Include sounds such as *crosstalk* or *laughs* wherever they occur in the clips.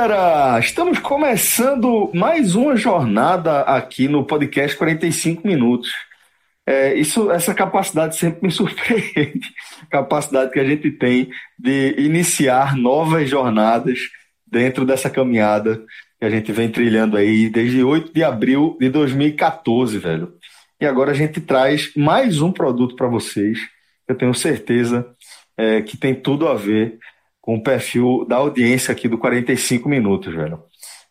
Galera! Estamos começando mais uma jornada aqui no podcast 45 Minutos. É, isso, essa capacidade sempre me *laughs* surpreende, capacidade que a gente tem de iniciar novas jornadas dentro dessa caminhada que a gente vem trilhando aí desde 8 de abril de 2014, velho. E agora a gente traz mais um produto para vocês. Eu tenho certeza é, que tem tudo a ver com o perfil da audiência aqui do 45 Minutos, velho.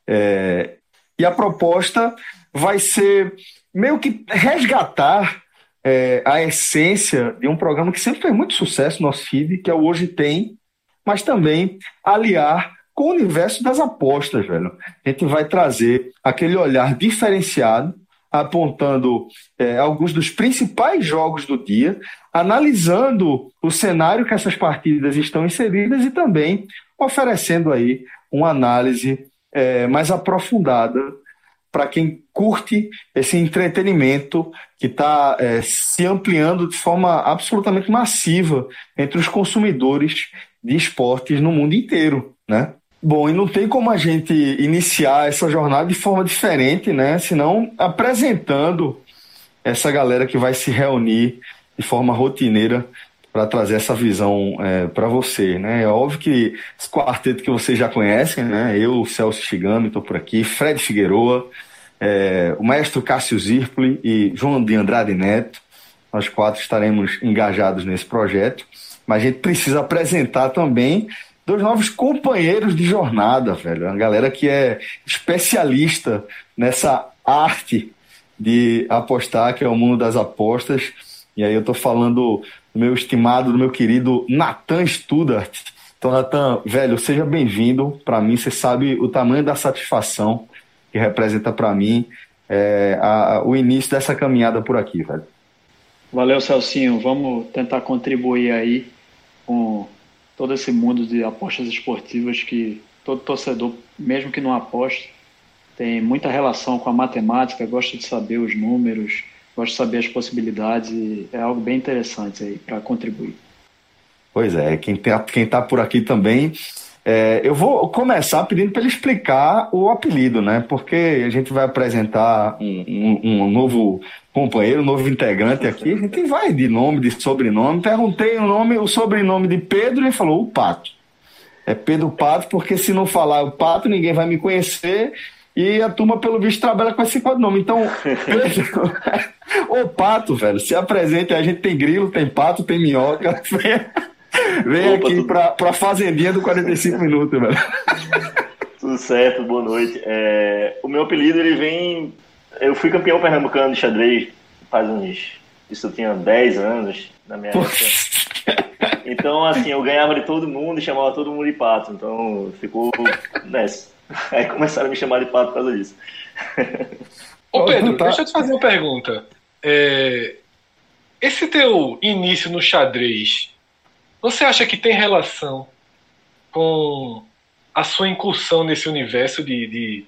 É, e a proposta vai ser meio que resgatar é, a essência de um programa que sempre fez muito sucesso no nosso feed, que é o Hoje Tem, mas também aliar com o universo das apostas, velho. A gente vai trazer aquele olhar diferenciado, apontando é, alguns dos principais jogos do dia, analisando o cenário que essas partidas estão inseridas e também oferecendo aí uma análise é, mais aprofundada para quem curte esse entretenimento que está é, se ampliando de forma absolutamente massiva entre os consumidores de esportes no mundo inteiro, né? Bom, e não tem como a gente iniciar essa jornada de forma diferente, né? Senão apresentando essa galera que vai se reunir de forma rotineira para trazer essa visão é, para você, né? É óbvio que esse quarteto que vocês já conhecem, né? Eu, Celso Chigami, estou por aqui, Fred Figueroa, é, o maestro Cássio Zirpoli e João de Andrade Neto. Nós quatro estaremos engajados nesse projeto, mas a gente precisa apresentar também dois novos companheiros de jornada, velho. Uma galera que é especialista nessa arte de apostar, que é o mundo das apostas. E aí eu tô falando do meu estimado, do meu querido Nathan Studart. Então, Nathan, velho, seja bem-vindo. Para mim, você sabe o tamanho da satisfação que representa para mim é, a, o início dessa caminhada por aqui, velho. Valeu, Celcinho. Vamos tentar contribuir aí com todo esse mundo de apostas esportivas que todo torcedor, mesmo que não aposte, tem muita relação com a matemática, gosta de saber os números, gosta de saber as possibilidades e é algo bem interessante aí para contribuir. Pois é, quem está quem tá por aqui também é, eu vou começar pedindo para ele explicar o apelido, né? Porque a gente vai apresentar um, um, um, novo companheiro, novo integrante aqui. A gente vai de nome, de sobrenome. Perguntei o nome, o sobrenome de Pedro e ele falou o Pato. É Pedro Pato, porque se não falar o Pato, ninguém vai me conhecer. E a turma, pelo visto, trabalha com esse nome. Então, *laughs* Pedro, o Pato, velho, se apresente. A gente tem grilo, tem pato, tem minhoca. *laughs* Vem Opa, aqui tudo... pra, pra fazendinha do 45 minutos, velho. Tudo certo, boa noite. É, o meu apelido, ele vem... Eu fui campeão pernambucano de xadrez faz uns... Isso eu tinha 10 anos na minha época. Então, assim, eu ganhava de todo mundo e chamava todo mundo de pato. Então, ficou nessa. Aí começaram a me chamar de pato por causa disso. Ô Pedro, deixa eu te fazer uma pergunta. É... Esse teu início no xadrez, você acha que tem relação com a sua incursão nesse universo de, de,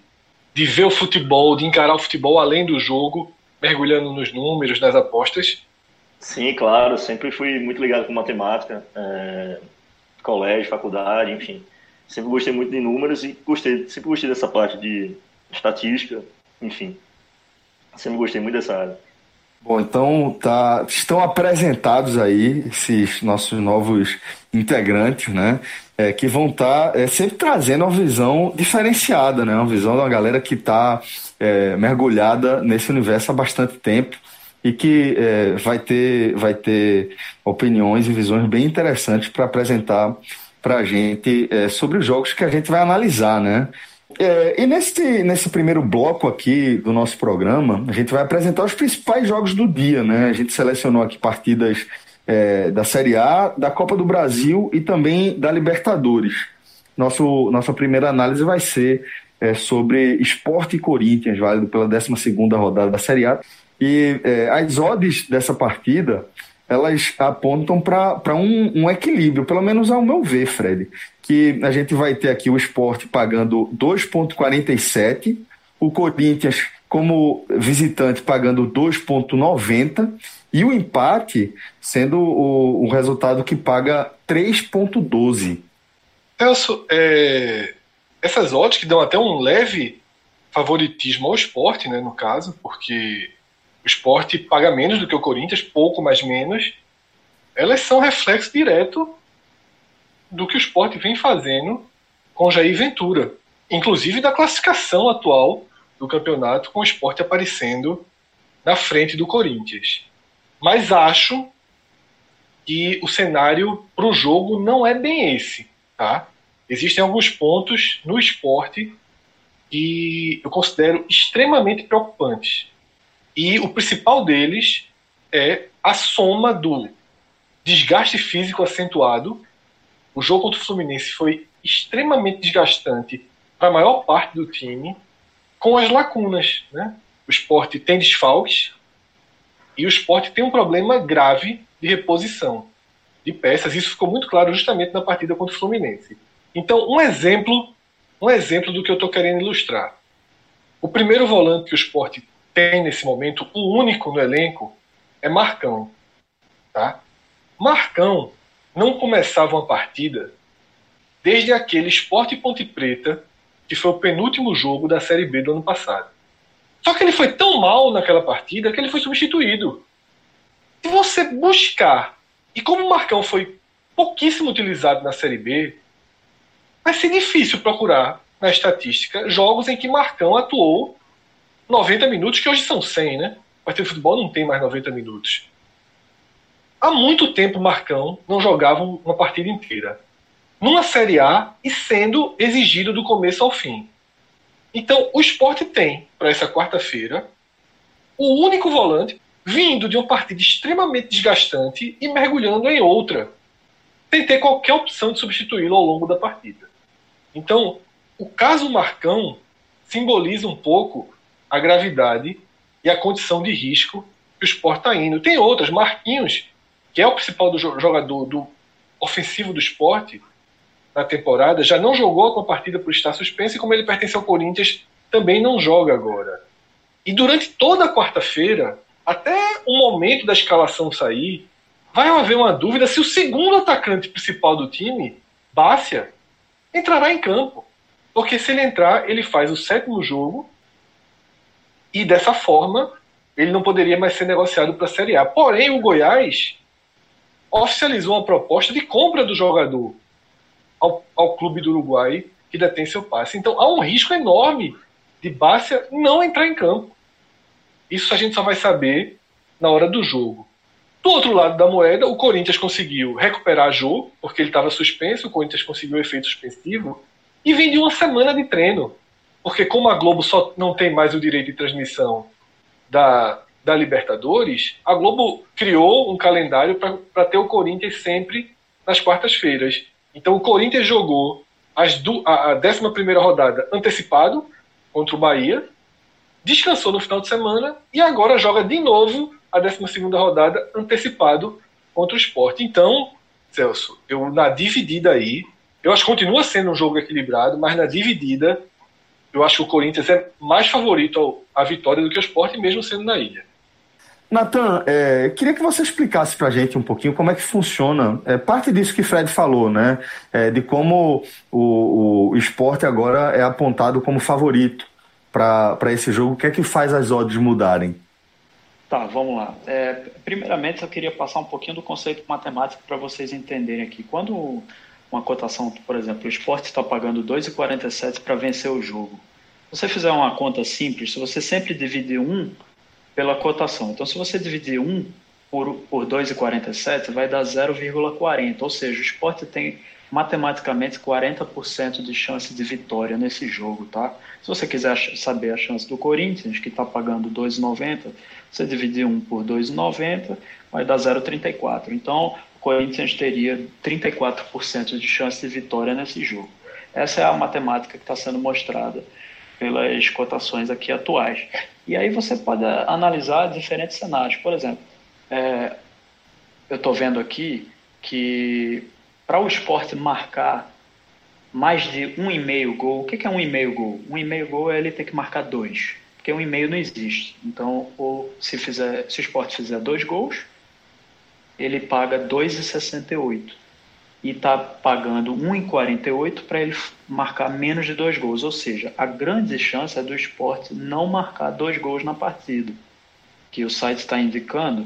de ver o futebol, de encarar o futebol além do jogo, mergulhando nos números, nas apostas? Sim, claro. Sempre fui muito ligado com matemática, é, colégio, faculdade, enfim. Sempre gostei muito de números e gostei, sempre gostei dessa parte de estatística, enfim. Sempre gostei muito dessa área. Bom, então tá, estão apresentados aí esses nossos novos integrantes, né? É, que vão estar tá, é, sempre trazendo uma visão diferenciada, né? Uma visão de uma galera que está é, mergulhada nesse universo há bastante tempo. e que é, vai, ter, vai ter opiniões e visões bem interessantes para apresentar para a gente é, sobre os jogos que a gente vai analisar, né? É, e nesse, nesse primeiro bloco aqui do nosso programa, a gente vai apresentar os principais jogos do dia, né? A gente selecionou aqui partidas é, da Série A, da Copa do Brasil e também da Libertadores. Nosso, nossa primeira análise vai ser é, sobre Esporte e Corinthians, válido pela 12 rodada da Série A. E é, as odds dessa partida, elas apontam para um, um, equilíbrio, pelo menos ao meu ver, Fred. Que a gente vai ter aqui o esporte pagando 2,47, o Corinthians como visitante pagando 2,90 e o empate sendo o, o resultado que paga 3,12. Celso, é, essas odds que dão até um leve favoritismo ao esporte, né, no caso, porque o esporte paga menos do que o Corinthians, pouco mais menos, elas são reflexo direto do que o esporte vem fazendo com Jair Ventura, inclusive da classificação atual do campeonato, com o esporte aparecendo na frente do Corinthians. Mas acho que o cenário para o jogo não é bem esse. Tá? Existem alguns pontos no esporte que eu considero extremamente preocupantes. E o principal deles é a soma do desgaste físico acentuado. O jogo contra o Fluminense foi extremamente desgastante para a maior parte do time, com as lacunas. Né? O esporte tem desfalques e o esporte tem um problema grave de reposição de peças. Isso ficou muito claro justamente na partida contra o Fluminense. Então, um exemplo, um exemplo do que eu estou querendo ilustrar. O primeiro volante que o esporte tem nesse momento, o único no elenco, é Marcão. Tá? Marcão não começava uma partida desde aquele Esporte Ponte Preta, que foi o penúltimo jogo da Série B do ano passado. Só que ele foi tão mal naquela partida que ele foi substituído. Se você buscar, e como o Marcão foi pouquíssimo utilizado na Série B, vai ser difícil procurar na estatística jogos em que Marcão atuou 90 minutos, que hoje são 100, né? Partido de futebol não tem mais 90 minutos. Há muito tempo Marcão não jogava uma partida inteira. Numa Série A e sendo exigido do começo ao fim. Então, o esporte tem, para essa quarta-feira, o único volante vindo de uma partida extremamente desgastante e mergulhando em outra, sem ter qualquer opção de substituí-lo ao longo da partida. Então, o caso Marcão simboliza um pouco a gravidade e a condição de risco que o esporte está indo. Tem outras, Marquinhos, que é o principal do jogador do ofensivo do esporte na temporada, já não jogou a partida por estar suspenso e como ele pertence ao Corinthians, também não joga agora. E durante toda a quarta-feira, até o momento da escalação sair, vai haver uma dúvida se o segundo atacante principal do time, Bácia, entrará em campo. Porque se ele entrar, ele faz o sétimo jogo e dessa forma ele não poderia mais ser negociado para a Série A. Porém, o Goiás oficializou uma proposta de compra do jogador ao, ao clube do Uruguai que detém seu passe. Então há um risco enorme de Bárcia não entrar em campo. Isso a gente só vai saber na hora do jogo. Do outro lado da moeda, o Corinthians conseguiu recuperar Jô, porque ele estava suspenso, o Corinthians conseguiu o efeito suspensivo, e vem de uma semana de treino. Porque como a Globo só não tem mais o direito de transmissão da, da Libertadores, a Globo criou um calendário para ter o Corinthians sempre nas quartas-feiras. Então o Corinthians jogou as do, a, a 11 rodada antecipado contra o Bahia, descansou no final de semana e agora joga de novo a 12 rodada antecipado contra o esporte. Então, Celso, eu na dividida aí, eu acho que continua sendo um jogo equilibrado, mas na dividida, eu acho que o Corinthians é mais favorito à vitória do que o esporte, mesmo sendo na ilha. Natan, é, queria que você explicasse para a gente um pouquinho como é que funciona é, parte disso que Fred falou, né? É, de como o, o esporte agora é apontado como favorito para esse jogo. O que é que faz as odds mudarem? Tá, vamos lá. É, primeiramente, eu queria passar um pouquinho do conceito matemático para vocês entenderem aqui. Quando uma cotação, por exemplo, o esporte está pagando 2,47 para vencer o jogo. Se você fizer uma conta simples, se você sempre dividir 1 pela cotação. Então, se você dividir 1 por, por 2,47, vai dar 0,40. Ou seja, o esporte tem matematicamente 40% de chance de vitória nesse jogo, tá? Se você quiser saber a chance do Corinthians, que está pagando 2,90, você dividir 1 por 2,90, vai dar 0,34. Então, o Corinthians teria 34% de chance de vitória nesse jogo. Essa é a matemática que está sendo mostrada pelas cotações aqui atuais. E aí você pode analisar diferentes cenários. Por exemplo, é, eu estou vendo aqui que para o esporte marcar mais de um e meio gol, o que é um e meio gol? Um e meio gol é ele ter que marcar dois, porque um e meio não existe. Então, ou se, fizer, se o esporte fizer dois gols, ele paga 2,68 e está pagando 1,48 para ele marcar menos de dois gols. Ou seja, a grande chance é do esporte não marcar dois gols na partida, que o site está indicando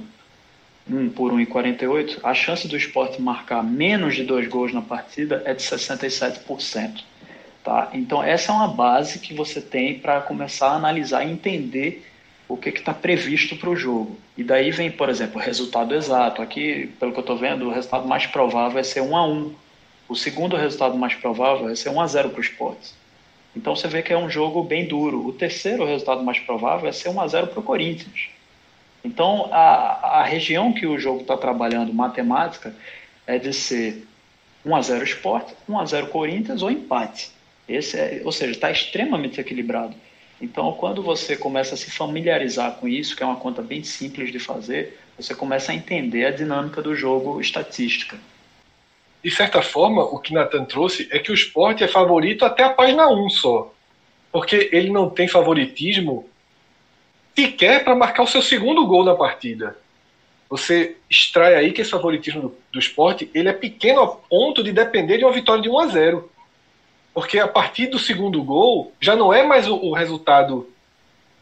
1 por 1,48, a chance do esporte marcar menos de dois gols na partida é de 67%. Tá? Então, essa é uma base que você tem para começar a analisar e entender o que está previsto para o jogo. E daí vem, por exemplo, o resultado exato. Aqui, pelo que eu estou vendo, o resultado mais provável é ser 1 a 1 O segundo resultado mais provável é ser 1 a 0 para o esporte. Então você vê que é um jogo bem duro. O terceiro resultado mais provável é ser 1 a 0 para o Corinthians. Então, a, a região que o jogo está trabalhando, matemática, é de ser 1 a 0 Sport, 1 a 0 Corinthians ou empate. Esse é, ou seja, está extremamente equilibrado. Então, quando você começa a se familiarizar com isso, que é uma conta bem simples de fazer, você começa a entender a dinâmica do jogo estatística. De certa forma, o que Nathan trouxe é que o esporte é favorito até a página 1 só. Porque ele não tem favoritismo sequer para marcar o seu segundo gol na partida. Você extrai aí que esse favoritismo do, do esporte ele é pequeno a ponto de depender de uma vitória de 1 a 0 Porque a partir do segundo gol já não é mais o, o resultado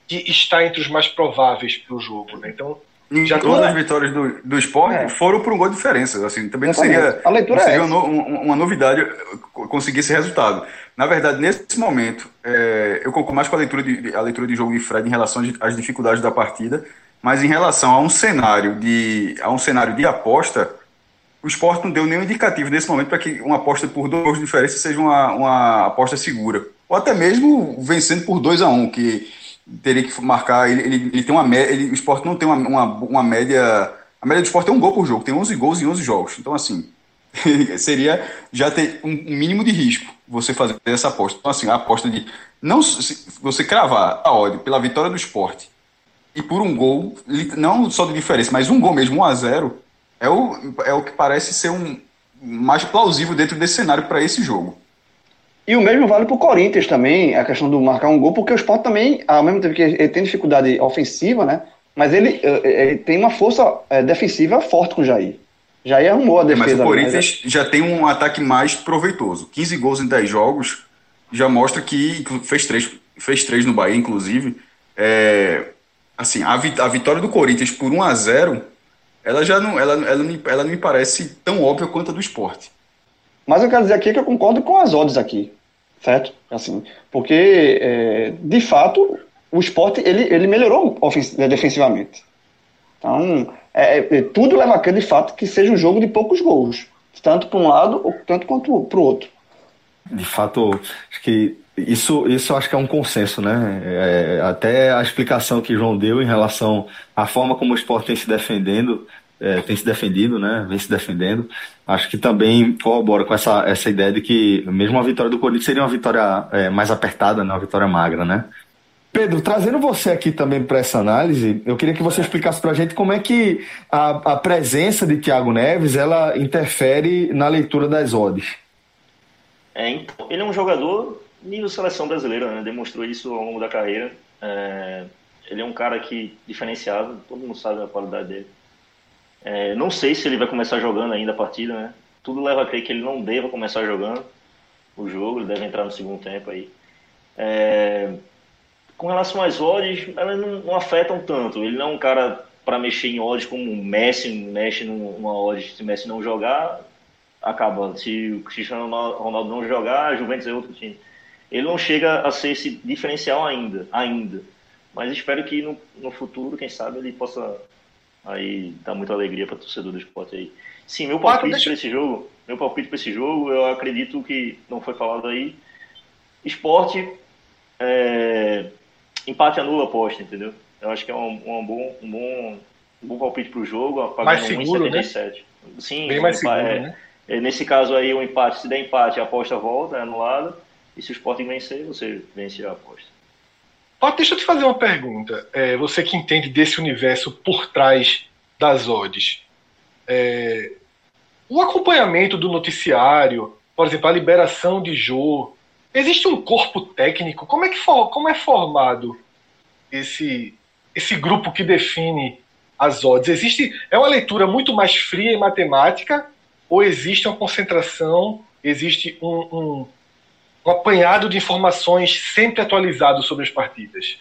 que está entre os mais prováveis para o jogo. Né? Então, já todas as vitórias do, do esporte é. foram por um gol de diferença. Assim, também não seria, a leitura não seria é uma, uma, novidade conseguir esse resultado. Na verdade, nesse momento, é, eu concordo mais com a leitura, de, a leitura de jogo de Fred em relação às dificuldades da partida, mas em relação a um cenário de, a um cenário de aposta, o esporte não deu nenhum indicativo nesse momento para que uma aposta por dois gols de diferença seja uma, uma aposta segura. Ou até mesmo vencendo por 2 a 1 um, que teria que marcar. Ele, ele, ele tem uma. Ele, o esporte não tem uma, uma, uma, média. A média do esporte é um gol por jogo, tem 11 gols em 11 jogos. Então, assim, *laughs* seria já ter um mínimo de risco você fazer essa aposta. Então, assim, a aposta de. Não, você cravar a ódio pela vitória do esporte e por um gol, não só de diferença, mas um gol mesmo, 1 a 0 é o, é o que parece ser um mais plausível dentro desse cenário para esse jogo. E o mesmo vale para o Corinthians também, a questão do marcar um gol, porque o Sport também, ao mesmo tempo que ele tem dificuldade ofensiva, né? Mas ele, eh, eh, ele tem uma força eh, defensiva forte com o Jair. Jair arrumou a defesa. É, mas o Corinthians mas... já tem um ataque mais proveitoso. 15 gols em 10 jogos já mostra que fez três, fez três no Bahia, inclusive. É, assim, a, a vitória do Corinthians por 1 a 0 ela já não, ela, ela, ela não me parece tão óbvia quanto a do esporte. Mas eu quero dizer aqui que eu concordo com as odds aqui, certo? Assim, porque, é, de fato, o esporte ele, ele melhorou é, defensivamente. Então, é, é, tudo leva a crer, de fato, que seja um jogo de poucos gols, tanto para um lado ou tanto quanto para o outro. De fato, acho que isso, isso acho que é um consenso, né? É, até a explicação que João deu em relação à forma como o esporte tem se defendendo é, tem se defendido, né? Vem se defendendo. Acho que também corrobora com essa, essa ideia de que mesmo a vitória do Corinthians seria uma vitória é, mais apertada, né? Uma vitória magra, né? Pedro, trazendo você aqui também para essa análise, eu queria que você explicasse para a gente como é que a, a presença de Thiago Neves ela interfere na leitura das odds. É, então, ele é um jogador nível seleção brasileira, né? demonstrou isso ao longo da carreira. É, ele é um cara que diferenciado, todo mundo sabe a qualidade dele. É, não sei se ele vai começar jogando ainda a partida, né? Tudo leva a crer que ele não deva começar jogando o jogo, ele deve entrar no segundo tempo aí. É, com relação às odds, elas não, não, afetam tanto. Ele não é um cara para mexer em odds como o Messi mexe numa odds. Se o Messi não jogar, acaba. Se o Cristiano Ronaldo não jogar, a Juventus é outro time. Ele não chega a ser esse diferencial ainda, ainda. Mas espero que no, no futuro, quem sabe, ele possa aí dar muita alegria para o torcedor do esporte aí. Sim, meu palpite deixa... para esse jogo, meu palpite para esse jogo, eu acredito que não foi falado aí. Esporte, é, empate anula aposta, entendeu? Eu acho que é um, um bom, um bom, um bom palpite para o jogo. Mais seguro, 1, né? Sim, Bem mais seguro, é, né? É, nesse caso aí, o empate, se der empate, a aposta volta, é anulada. E se o Sporting vencer, você vence a aposta. Ó, deixa eu te fazer uma pergunta. É, você que entende desse universo por trás das odds. É, o acompanhamento do noticiário, por exemplo, a liberação de jogo, existe um corpo técnico? Como é que for, como é formado esse esse grupo que define as odds? Existe é uma leitura muito mais fria e matemática ou existe uma concentração, existe um, um, um apanhado de informações sempre atualizado sobre as partidas?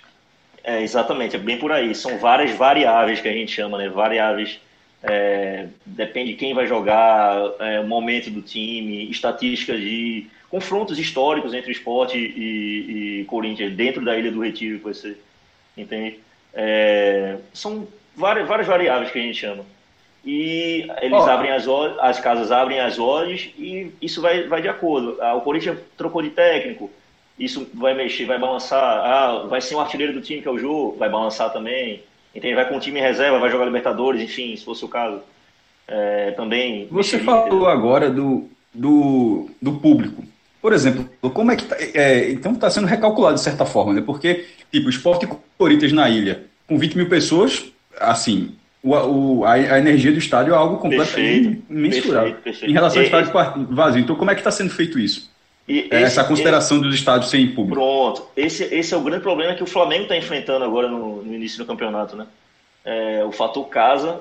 É, exatamente, é bem por aí. São várias variáveis que a gente chama, né? Variáveis. É, depende de quem vai jogar, é, o momento do time, estatísticas de confrontos históricos entre esporte e, e Corinthians dentro da Ilha do Retiro, que você entende? É, são várias, várias variáveis que a gente chama. E eles oh. abrem as as casas abrem as olhos e isso vai, vai de acordo. Ah, o Corinthians trocou de técnico, isso vai mexer, vai balançar. Ah, vai ser um artilheiro do time que é o jogo, vai balançar também. Entende? Vai com o time em reserva, vai jogar Libertadores, enfim, se fosse o caso. É, também. Você falou agora do, do, do público. Por exemplo, como é que tá, é, então está sendo recalculado de certa forma, né? Porque, tipo, o Esporte Corinthians na ilha, com 20 mil pessoas, assim, o, o a, a, energia do estádio é algo completamente mensurável em relação ao estádio vazio. Então, como é que está sendo feito isso? Esse, Essa consideração esse, dos estádios sem público. Pronto. Esse, esse é o grande problema que o Flamengo está enfrentando agora no, no, início do campeonato, né? É, o fator casa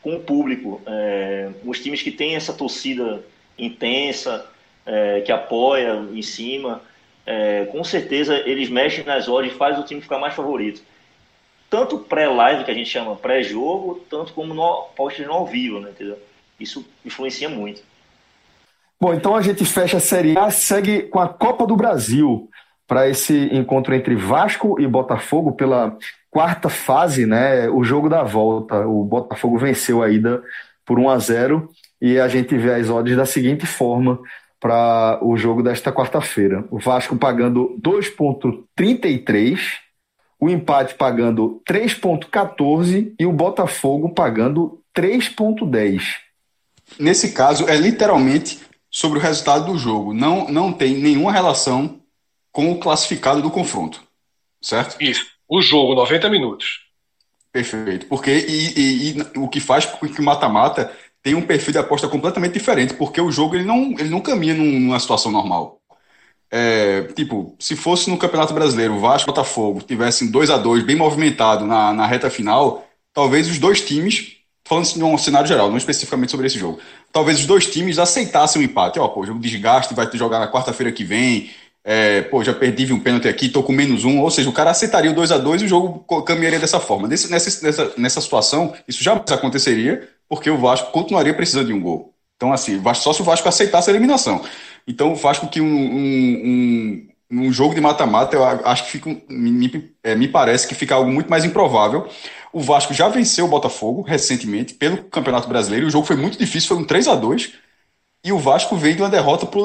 com o público. É, os times que têm essa torcida intensa, é, que apoia em cima, é, com certeza eles mexem nas odds e faz o time ficar mais favorito. Tanto pré-live, que a gente chama pré-jogo, tanto como no apostas no ao vivo, né, entendeu? Isso influencia muito. Bom, então a gente fecha a Série A, segue com a Copa do Brasil para esse encontro entre Vasco e Botafogo pela quarta fase, né? O jogo da volta. O Botafogo venceu a ida por 1 a 0 e a gente vê as odds da seguinte forma: para o jogo desta quarta-feira. O Vasco pagando 2,33, o empate pagando 3,14 e o Botafogo pagando 3,10. Nesse caso, é literalmente sobre o resultado do jogo. Não, não tem nenhuma relação com o classificado do confronto. Certo? Isso. O jogo, 90 minutos. Perfeito. Porque e, e, e o que faz com que o mata-mata tem um perfil de aposta completamente diferente, porque o jogo ele não, ele não caminha numa situação normal. É, tipo, se fosse no Campeonato Brasileiro, o Vasco e Botafogo tivessem 2 a 2 bem movimentado na, na reta final, talvez os dois times, falando de um cenário geral, não especificamente sobre esse jogo, talvez os dois times aceitassem o empate. Ó, pô, jogo desgaste, vai jogar na quarta-feira que vem, é, pô, já perdi um pênalti aqui, tô com menos um, ou seja, o cara aceitaria o 2 a 2 e o jogo caminharia dessa forma. Nessa, nessa, nessa situação, isso jamais aconteceria, porque o Vasco continuaria precisando de um gol. Então, assim, só se o Vasco aceitasse a eliminação. Então, o Vasco que um, um, um, um jogo de mata-mata, eu acho que fica, me, é, me parece que fica algo muito mais improvável. O Vasco já venceu o Botafogo recentemente pelo Campeonato Brasileiro. O jogo foi muito difícil, foi um 3 a 2 E o Vasco veio de uma derrota para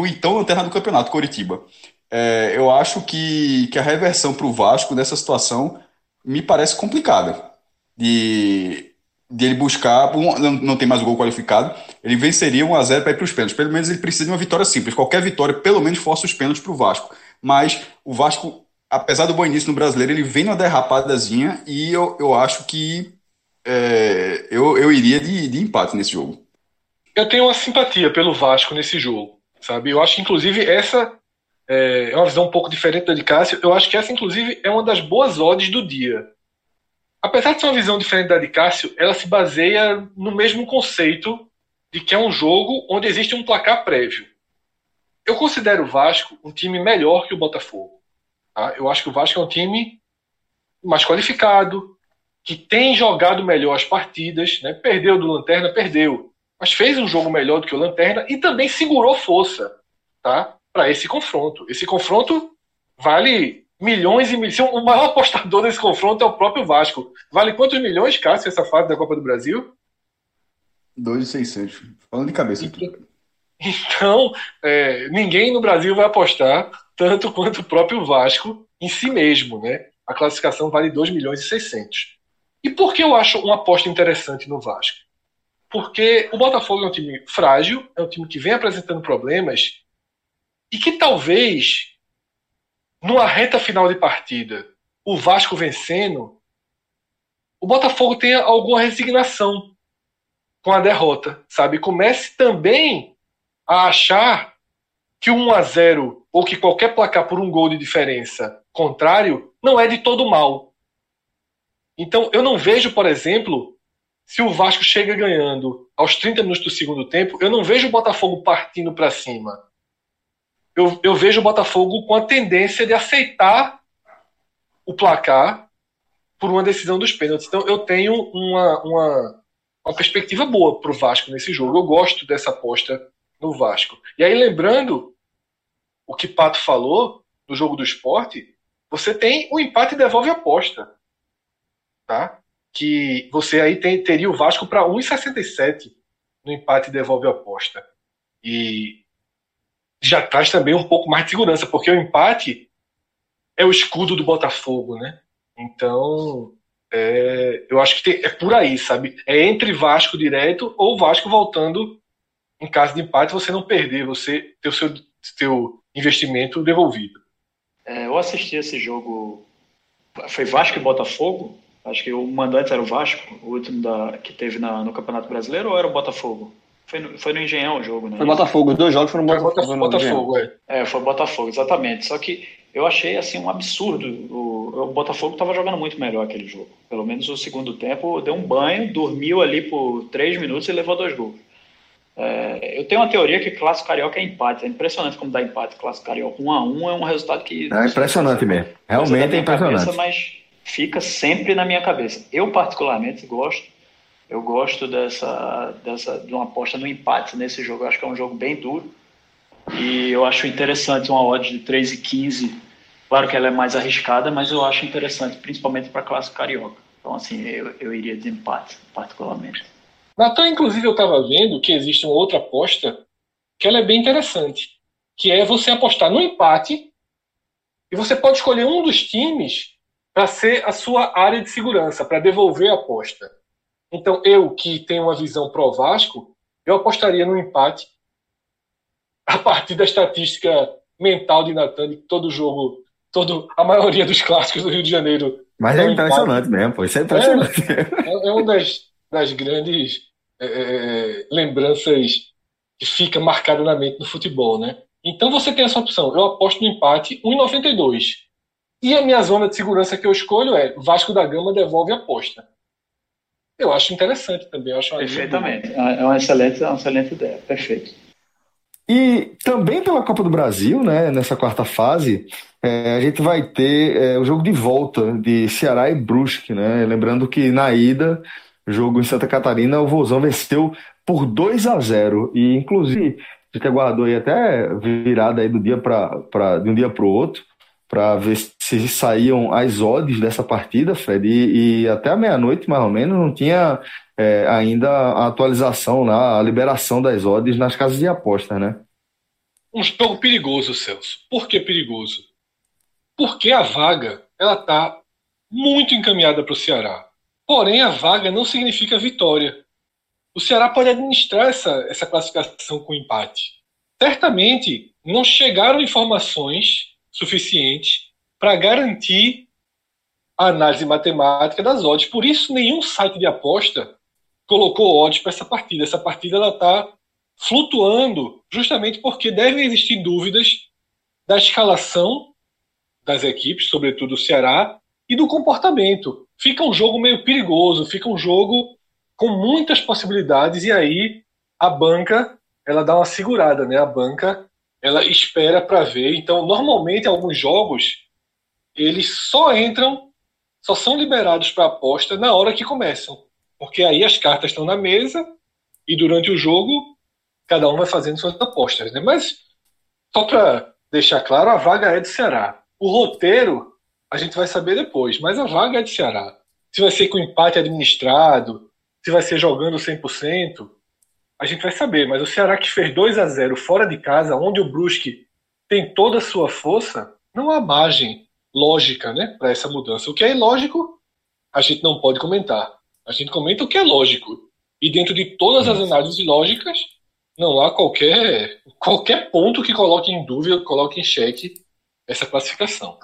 o então lanterna do campeonato, Coritiba. É, eu acho que, que a reversão para o Vasco nessa situação me parece complicada. De, de ele buscar, não, tem mais gol qualificado, ele venceria 1 a 0 para ir para os pênaltis. Pelo menos ele precisa de uma vitória simples. Qualquer vitória, pelo menos, força os pênaltis para o Vasco. Mas o Vasco, apesar do bom início no brasileiro, ele vem numa derrapadazinha e eu, eu acho que é, eu, eu iria de, de empate nesse jogo. Eu tenho uma simpatia pelo Vasco nesse jogo, sabe? Eu acho que, inclusive, essa é, é uma visão um pouco diferente da de Cássio. Eu acho que essa, inclusive, é uma das boas odds do dia apesar de ser uma visão diferente da de Cássio, ela se baseia no mesmo conceito de que é um jogo onde existe um placar prévio. Eu considero o Vasco um time melhor que o Botafogo. Tá? Eu acho que o Vasco é um time mais qualificado, que tem jogado melhor as partidas, né? perdeu do Lanterna, perdeu, mas fez um jogo melhor do que o Lanterna e também segurou força tá? para esse confronto. Esse confronto vale milhões e milhões. O maior apostador desse confronto é o próprio Vasco. Vale quantos milhões, Cássio, essa fase da Copa do Brasil? 2,600. Falando de cabeça aqui. Então, é, ninguém no Brasil vai apostar tanto quanto o próprio Vasco em si mesmo, né? A classificação vale 2 milhões e 600. E por que eu acho uma aposta interessante no Vasco? Porque o Botafogo é um time frágil, é um time que vem apresentando problemas e que talvez numa reta final de partida, o Vasco vencendo, o Botafogo tenha alguma resignação com a derrota, sabe? Comece também a achar que 1 a 0 ou que qualquer placar por um gol de diferença contrário não é de todo mal. Então, eu não vejo, por exemplo, se o Vasco chega ganhando aos 30 minutos do segundo tempo, eu não vejo o Botafogo partindo para cima eu, eu vejo o Botafogo com a tendência de aceitar o placar por uma decisão dos pênaltis. Então eu tenho uma, uma, uma perspectiva boa para o Vasco nesse jogo. Eu gosto dessa aposta no Vasco. E aí, lembrando o que Pato falou no jogo do esporte, você tem o empate e devolve a aposta. Tá? Que você aí tem, teria o Vasco para 1,67 no empate e devolve a aposta. E já traz também um pouco mais de segurança, porque o empate é o escudo do Botafogo, né? Então, é, eu acho que tem, é por aí, sabe? É entre Vasco direto ou Vasco voltando em caso de empate, você não perder, você ter o seu, seu investimento devolvido. É, eu assisti esse jogo, foi Vasco e Botafogo? Acho que o mandante era o Vasco, o último da, que teve na, no Campeonato Brasileiro, ou era o Botafogo? Foi no, foi no Engenhão o jogo, né? Foi Botafogo, os dois jogos foram Botafogo. Foi Botafogo, Botafogo é. é. foi Botafogo, exatamente. Só que eu achei assim um absurdo. O, o Botafogo estava jogando muito melhor aquele jogo. Pelo menos o segundo tempo deu um banho, dormiu ali por três minutos e levou dois gols. É, eu tenho uma teoria que clássico carioca é empate. É impressionante como dá empate. Clássico carioca 1 a 1 é um resultado que. É impressionante mesmo. Realmente é impressionante. Cabeça, mas fica sempre na minha cabeça. Eu particularmente gosto eu gosto dessa, dessa de uma aposta no empate nesse jogo. Eu acho que é um jogo bem duro. E eu acho interessante uma odd de 3,15. Claro que ela é mais arriscada, mas eu acho interessante, principalmente para a classe carioca. Então, assim, eu, eu iria de empate, particularmente. Natan, inclusive, eu estava vendo que existe uma outra aposta que ela é bem interessante, que é você apostar no empate e você pode escolher um dos times para ser a sua área de segurança, para devolver a aposta. Então, eu que tenho uma visão pró Vasco, eu apostaria no empate *laughs* a partir da estatística mental de Natan, de que todo jogo, todo, a maioria dos clássicos do Rio de Janeiro. Mas é, impressionante empate. mesmo, pô. Isso é impressionante. É, é, é uma das, das grandes é, é, lembranças que fica marcada na mente do futebol, né? Então você tem essa opção. Eu aposto no empate 1,92. E a minha zona de segurança que eu escolho é Vasco da Gama devolve a aposta. Eu acho interessante também. Eu acho Perfeitamente. É uma excelente, é uma excelente ideia. Perfeito. E também pela Copa do Brasil, né, nessa quarta fase, é, a gente vai ter é, o jogo de volta de Ceará e Brusque, né? Lembrando que na ida, jogo em Santa Catarina, o Vozão venceu por 2 a 0 e inclusive a gente aguardou aí até virada aí do dia para de um dia para o outro para ver se saíam as odds dessa partida, Fred, e, e até a meia-noite, mais ou menos, não tinha é, ainda a atualização, lá, a liberação das odds nas casas de aposta, né? Um jogo perigoso, Celso. Por que perigoso? Porque a vaga ela está muito encaminhada para o Ceará. Porém, a vaga não significa vitória. O Ceará pode administrar essa, essa classificação com empate. Certamente não chegaram informações suficiente para garantir a análise matemática das odds. Por isso, nenhum site de aposta colocou odds para essa partida. Essa partida ela está flutuando justamente porque devem existir dúvidas da escalação das equipes, sobretudo o Ceará, e do comportamento. Fica um jogo meio perigoso, fica um jogo com muitas possibilidades e aí a banca ela dá uma segurada, né? A banca ela espera para ver. Então, normalmente, alguns jogos eles só entram, só são liberados para aposta na hora que começam, porque aí as cartas estão na mesa e durante o jogo cada um vai fazendo suas apostas, né? Mas só para deixar claro, a vaga é do Ceará. O roteiro a gente vai saber depois, mas a vaga é de Ceará. Se vai ser com empate administrado, se vai ser jogando 100%, a gente vai saber. Mas o Ceará que fez 2 a 0 fora de casa, onde o Brusque tem toda a sua força, não há margem lógica né, para essa mudança. O que é ilógico, a gente não pode comentar. A gente comenta o que é lógico. E dentro de todas as análises lógicas, não há qualquer, qualquer ponto que coloque em dúvida, coloque em xeque essa classificação.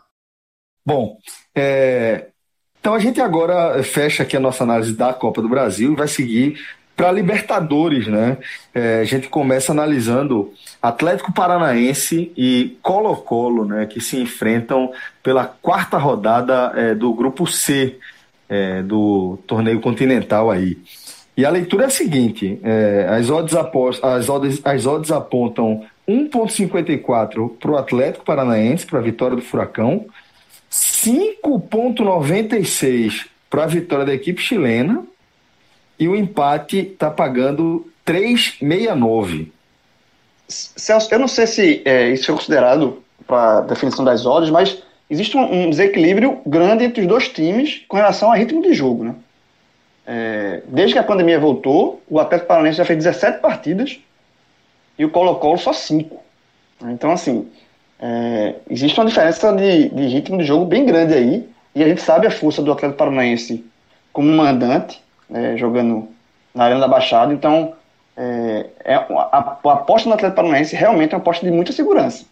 Bom, é, então a gente agora fecha aqui a nossa análise da Copa do Brasil e vai seguir para Libertadores, né? É, a gente começa analisando Atlético Paranaense e Colo-Colo, né? Que se enfrentam pela quarta rodada é, do Grupo C é, do torneio continental aí. E a leitura é a seguinte: é, as, odds as, odds, as odds apontam 1,54 para o Atlético Paranaense, para a vitória do Furacão, 5,96 para a vitória da equipe chilena, e o empate está pagando 3,69. Celso, eu não sei se é, isso é considerado para definição das odds, mas existe um, um, desequilíbrio grande entre os dois times com relação ao ritmo de jogo, né? É, desde que a pandemia voltou, o Atlético Paranaense já fez 17 partidas e o Colo-Colo só 5. Então, assim, é, existe uma diferença de, de, ritmo de jogo bem grande aí, e a gente sabe a força do Atlético Paranaense como mandante, é, jogando na Arena da Baixada. Então, é, é a, a, aposta no Atlético Paranaense realmente é uma aposta de muita segurança,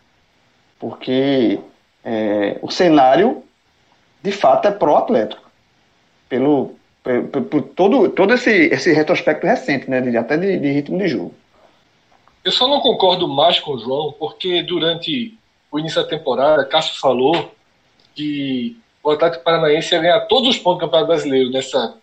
porque é, o cenário, de fato, é pró-Atlético, pelo, por, todo, todo esse, esse retrospecto recente, né, de, até de, de ritmo de jogo. Eu só não concordo mais com o João, porque durante o início da temporada, Cássio falou que o Atlético Paranaense ia ganhar todos os pontos do Campeonato Brasileiro nessa.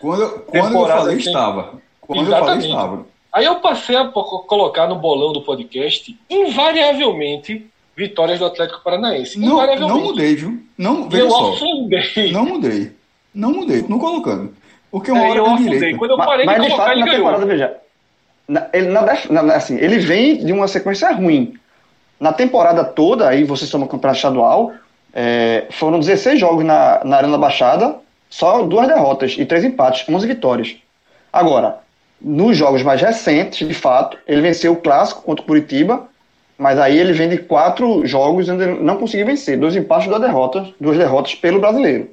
Quando quando eu falei, sem... estava. Quando Exatamente. eu falei, estava. Aí eu passei a colocar no bolão do podcast, invariavelmente, vitórias do Atlético Paranaense. Não, não mudei, viu? Não, veja eu só. afundei. Não mudei. Não mudei, não colocando. Porque uma é, hora eu afundei. Direita. Quando eu parei mas, de mas, colocar, de fato, ele na ganhou. veja, na, ele, na, na, assim, ele vem de uma sequência ruim. Na temporada toda, aí você soma o campeonato estadual, é, foram 16 jogos na, na Arena Baixada, só duas derrotas e três empates, 11 vitórias. Agora, nos jogos mais recentes, de fato, ele venceu o clássico contra o Curitiba, mas aí ele vem de quatro jogos ele não conseguiu vencer, dois empates e duas derrotas, duas derrotas pelo brasileiro.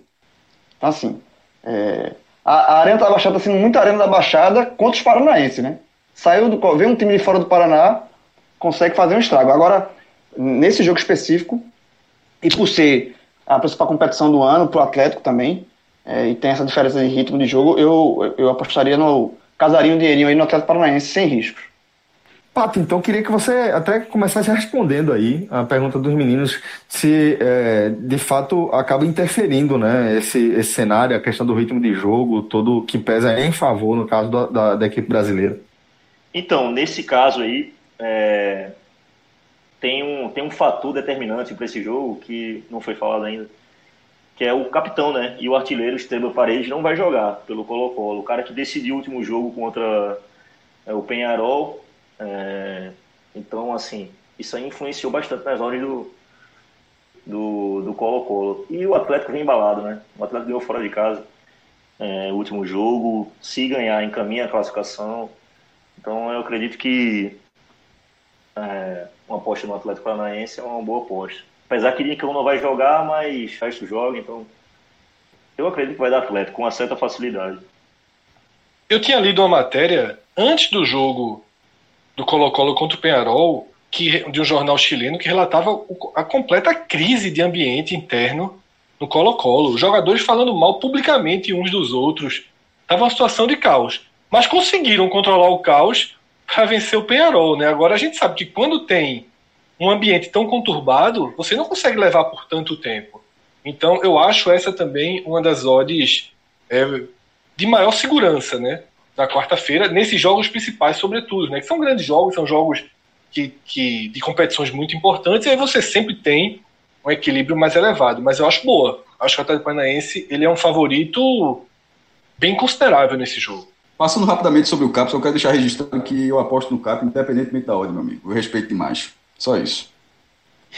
Então, assim, é, a, a, Arena da Baixada está sendo muito Arena da Baixada contra os paranaenses, né? Saiu do, vem um time de fora do Paraná, consegue fazer um estrago. Agora, nesse jogo específico, e por ser a principal competição do ano para o Atlético também, é, e tem essa diferença de ritmo de jogo, eu, eu apostaria no casaria um dinheirinho aí no Atlético Paranaense sem riscos. Pato, então queria que você até começasse respondendo aí a pergunta dos meninos se é, de fato acaba interferindo né, esse, esse cenário, a questão do ritmo de jogo, todo que pesa em favor no caso da, da, da equipe brasileira. Então, nesse caso aí, é, tem um, tem um fator determinante para esse jogo que não foi falado ainda, que é o capitão, né? E o artilheiro Esteban Paredes não vai jogar pelo Colo-Colo. O cara que decidiu o último jogo contra é, o Penharol. É, então, assim, isso aí influenciou bastante nas horas do do, do Colo-Colo. E o Atlético vem embalado, né? O Atlético ganhou fora de casa é, o último jogo. Se ganhar, encaminha a classificação. Então, eu acredito que é, uma aposta no Atlético Paranaense é uma boa aposta. Apesar que Lincoln não vai jogar, mas Festo joga, então eu acredito que vai dar Atlético com uma certa facilidade. Eu tinha lido uma matéria antes do jogo do Colo-Colo contra o Penharol, que, de um jornal chileno, que relatava a completa crise de ambiente interno no Colo-Colo. Os jogadores falando mal publicamente uns dos outros. Estava uma situação de caos. Mas conseguiram controlar o caos para vencer o Penharol, né? Agora a gente sabe que quando tem um ambiente tão conturbado, você não consegue levar por tanto tempo. Então eu acho essa também uma das odds é, de maior segurança, né? Na quarta-feira, nesses jogos principais, sobretudo, né? Que são grandes jogos, são jogos que, que, de competições muito importantes, e aí você sempre tem um equilíbrio mais elevado. Mas eu acho boa. Acho que o Atlético Paranaense ele é um favorito bem considerável nesse jogo. Passando rapidamente sobre o CAP, só quero deixar registrado que eu aposto no CAP independentemente da ordem, meu amigo. Eu respeito demais. Só isso.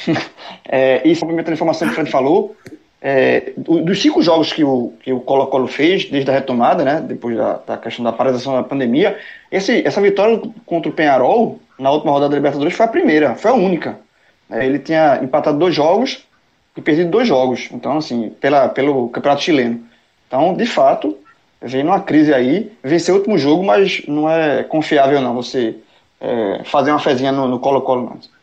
*laughs* é, e complementando a informação que o Fred falou, é, dos cinco jogos que o, que o Colo-Colo fez desde a retomada, né, depois da, da questão da paralisação da pandemia, esse, essa vitória contra o Penharol na última rodada da Libertadores foi a primeira, foi a única. É, ele tinha empatado dois jogos e perdido dois jogos, então assim, pela, pelo Campeonato Chileno. Então, de fato, vem numa crise aí, venceu o último jogo, mas não é confiável não você é, fazer uma fezinha no Colo-Colo não.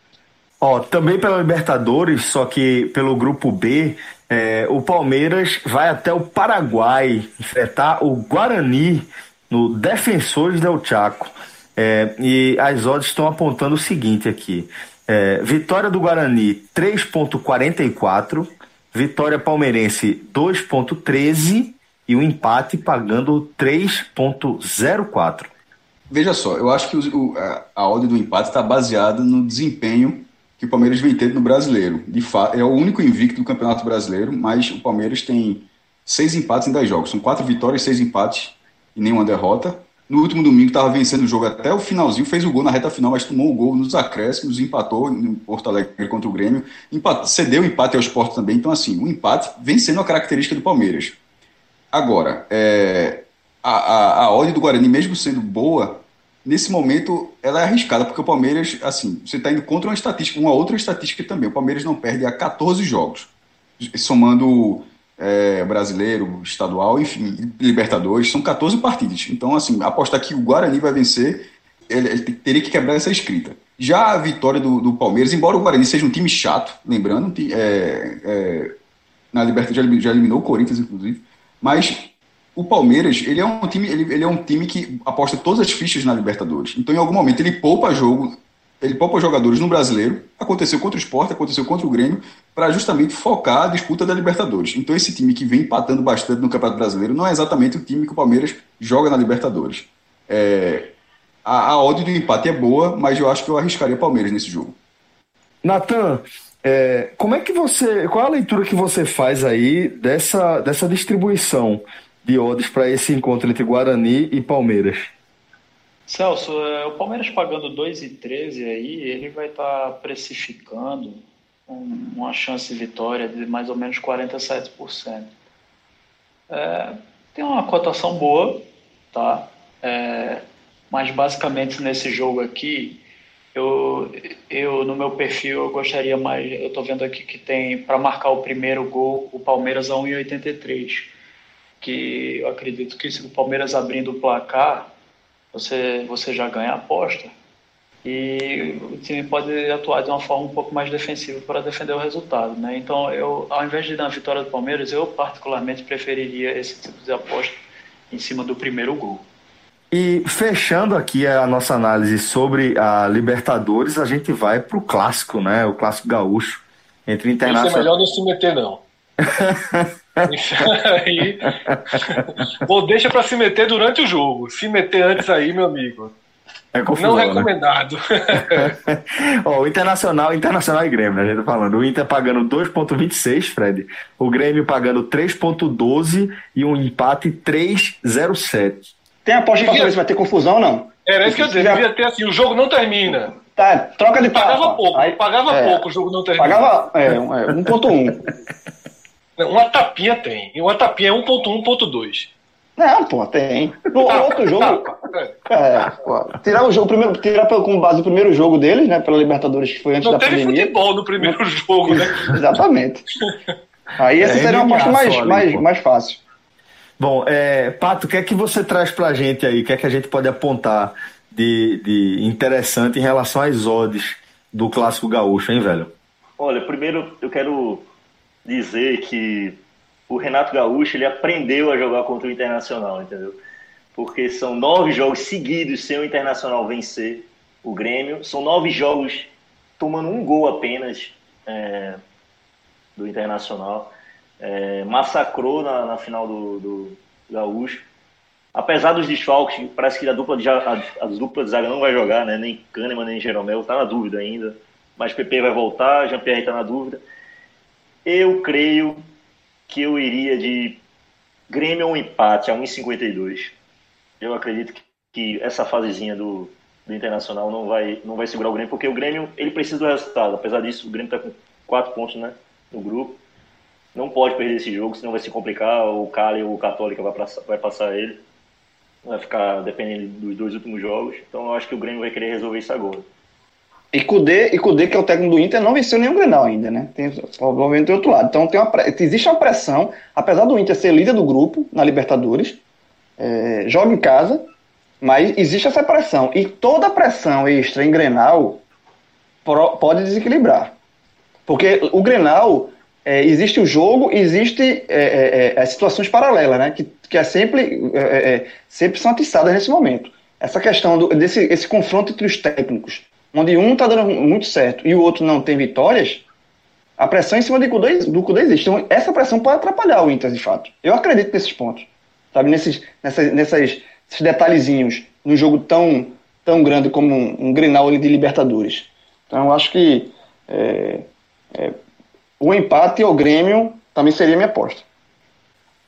Ó, também pela Libertadores, só que pelo grupo B, é, o Palmeiras vai até o Paraguai enfrentar o Guarani no Defensores del Chaco. É, e as odds estão apontando o seguinte aqui: é, vitória do Guarani 3,44, vitória palmeirense 2,13 e o empate pagando 3,04. Veja só, eu acho que o, a, a do empate está baseada no desempenho que o Palmeiras vem tendo no brasileiro. De fato, é o único invicto do Campeonato Brasileiro, mas o Palmeiras tem seis empates em dez jogos. São quatro vitórias, seis empates e nenhuma derrota. No último domingo estava vencendo o jogo até o finalzinho, fez o gol na reta final, mas tomou o gol nos acréscimos, empatou em Porto Alegre contra o Grêmio, empate, cedeu o empate ao esporte também. Então, assim, o empate vem sendo a característica do Palmeiras. Agora, é, a, a, a do Guarani, mesmo sendo boa, nesse momento ela é arriscada, porque o Palmeiras, assim, você está indo contra uma estatística, uma outra estatística também. O Palmeiras não perde há 14 jogos, somando é, brasileiro, estadual, enfim, Libertadores, são 14 partidas. Então, assim, apostar que o Guarani vai vencer, ele, ele teria que quebrar essa escrita. Já a vitória do, do, Palmeiras, embora o Guarani seja um time chato, lembrando, é, é, na Libertadores já eliminou o Corinthians, inclusive, mas o Palmeiras, ele é um time, ele, ele, é um time que aposta todas as fichas na Libertadores. Então, em algum momento, ele poupa jogo, ele poupa jogadores no brasileiro. Aconteceu contra o Sport, aconteceu contra o Grêmio, para justamente focar a disputa da Libertadores. Então, esse time que vem empatando bastante no Campeonato Brasileiro não é exatamente o time que o Palmeiras joga na Libertadores. É, a, a odd do empate é boa, mas eu acho que eu arriscaria o Palmeiras nesse jogo. Natan, é, como é que você. Qual é a leitura que você faz aí dessa, dessa distribuição? De odds para esse encontro entre Guarani e Palmeiras? Celso, é, o Palmeiras pagando 2,13 aí, ele vai estar tá precificando uma chance de vitória de mais ou menos 47%. É, tem uma cotação boa, tá? É, mas basicamente nesse jogo aqui, eu, eu no meu perfil eu gostaria mais, eu estou vendo aqui que tem para marcar o primeiro gol o Palmeiras a 1,83 que eu acredito que se o Palmeiras abrindo o placar, você, você já ganha a aposta. E o time pode atuar de uma forma um pouco mais defensiva para defender o resultado. Né? Então, eu, ao invés de dar a vitória do Palmeiras, eu particularmente preferiria esse tipo de aposta em cima do primeiro gol. E fechando aqui a nossa análise sobre a Libertadores, a gente vai para o clássico, né? O clássico gaúcho entre Internacional. Isso é melhor não se meter, não. *laughs* aí, *laughs* ou deixa para se meter durante o jogo. Se meter antes aí, meu amigo. É confusão, não né? recomendado. *laughs* Né? o Internacional, Internacional e Grêmio, né? A gente tá falando. O Inter pagando 2,26, Fred. O Grêmio pagando 3,12 e um empate 3,07. Tem aposta devia... pra ver se vai ter confusão ou não? Era isso que eu dizia. Devia ter assim: o jogo não termina. Tá, troca de Pagava pouco, aí, pagava é, pouco o jogo não termina. Pagava é, 1,1. *laughs* É, uma tapinha tem. E uma tapinha é 1.1, 1.2. Não, pô, tem. No outro jogo. é, pô, tirar o jogo, primeiro, tirar como base o primeiro jogo deles, né? Pela Libertadores, que foi antes Não da pandemia. Não teve futebol no primeiro jogo, né? *laughs* Exatamente. Aí essa é, seria uma aposta mais, mais, mais fácil. Bom, é, Pato, o que é que você traz pra gente aí? O que é que a gente pode apontar de, de interessante em relação às odds do Clássico Gaúcho, hein, velho? Olha, primeiro eu quero dizer que o Renato Gaúcho ele aprendeu a jogar contra o Internacional, entendeu? Porque são nove jogos seguidos sem o Internacional vencer o Grêmio, são nove jogos tomando um gol apenas é, do Internacional. É, massacrou na, na final do, do, Gaúcho. Apesar dos desfalques, parece que a dupla de, a, a dupla de zaga não vai jogar, né? nem Kahneman nem Jeromel, tá na dúvida ainda. Mas PP vai voltar, Jean-Pierre está na dúvida. Eu creio que eu iria de Grêmio um empate a 1,52. Eu acredito que, que essa fasezinha do, do Internacional não vai, não vai segurar o Grêmio, porque o Grêmio ele precisa do resultado. Apesar disso, o Grêmio está com quatro pontos né, no grupo. Não pode perder esse jogo, senão vai se complicar. O Cali ou o Católica vai passar, vai passar ele. Vai ficar dependendo dos dois últimos jogos. Então eu acho que o Grêmio vai querer resolver isso agora. E Kudê, e que é o técnico do Inter, não venceu nenhum Grenal ainda, né? Tem, obviamente, do outro lado. Então tem uma, existe uma pressão, apesar do Inter ser líder do grupo na Libertadores, é, joga em casa, mas existe essa pressão. E toda pressão extra em Grenal pode desequilibrar. Porque o Grenal, é, existe o jogo existe é, é, é situações paralelas, né? Que, que é sempre, é, sempre são atiçadas nesse momento. Essa questão do, desse esse confronto entre os técnicos, onde um está dando muito certo e o outro não tem vitórias, a pressão em cima do Cudê, do Cudê existe. Então, essa pressão pode atrapalhar o Inter, de fato. Eu acredito nesses pontos. Sabe, nesses, nessas, nessas detalhezinhos num jogo tão, tão grande como um, um Grenal de Libertadores. Então eu acho que é, é, o empate ao Grêmio também seria minha aposta.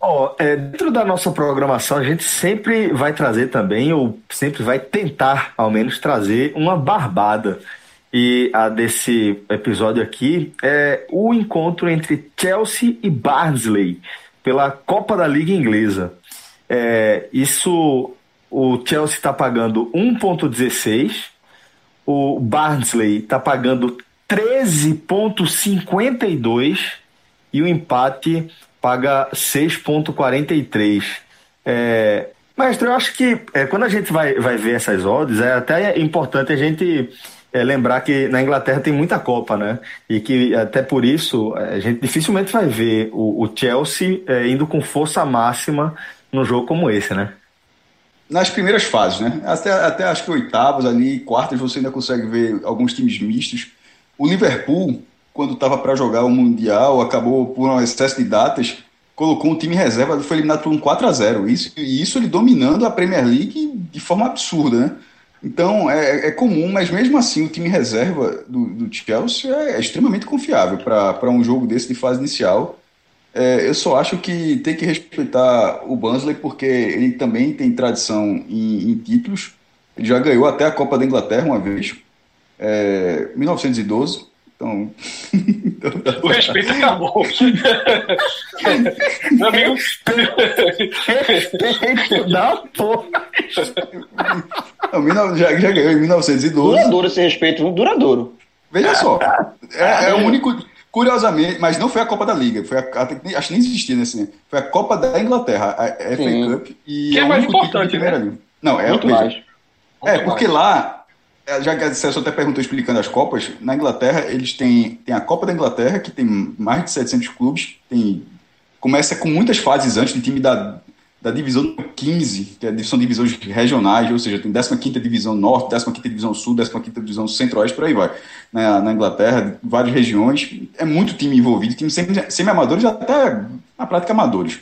Oh, é, dentro da nossa programação, a gente sempre vai trazer também, ou sempre vai tentar, ao menos, trazer uma barbada. E a desse episódio aqui é o encontro entre Chelsea e Barnsley pela Copa da Liga Inglesa. É, isso o Chelsea está pagando 1,16, o Barnsley está pagando 13,52 e o empate paga 6,43. É, mestre, eu acho que é, quando a gente vai, vai ver essas odds, é até importante a gente é, lembrar que na Inglaterra tem muita Copa, né? E que até por isso a gente dificilmente vai ver o, o Chelsea é, indo com força máxima num jogo como esse, né? Nas primeiras fases, né? Até, até acho que oitavas ali, quartas, você ainda consegue ver alguns times mistos. O Liverpool, quando estava para jogar o Mundial, acabou por um excesso de datas, colocou um time reserva, foi eliminado por um 4 a 0 Isso, e isso ele dominando a Premier League de forma absurda, né? Então é, é comum, mas mesmo assim o time reserva do, do Chelsea é, é extremamente confiável para um jogo desse de fase inicial. É, eu só acho que tem que respeitar o Bansley porque ele também tem tradição em, em títulos. Ele já ganhou até a Copa da Inglaterra uma vez, é, 1912. Então. *laughs* o respeito acabou. Meu amigo. Não, porra. Não, já, já ganhou em 1912. Duradouro esse respeito, duradouro. Veja só. É, é o único. Curiosamente, mas não foi a Copa da Liga, foi a, acho que nem existia nesse. Foi a Copa da Inglaterra, a FA Sim. Cup. E que é mais importante, né? Não, é Muito mais. É, porque lá, é, já que Celso até perguntou explicando as Copas, na Inglaterra eles têm, têm a Copa da Inglaterra, que tem mais de 700 clubes, tem, começa com muitas fases antes, de time da da divisão 15, que é de divisões regionais, ou seja, tem 15ª divisão norte, 15ª divisão sul, 15ª divisão centro-oeste, por aí vai. Na, na, Inglaterra, várias regiões, é muito time envolvido, time semi-amadores até na prática amadores.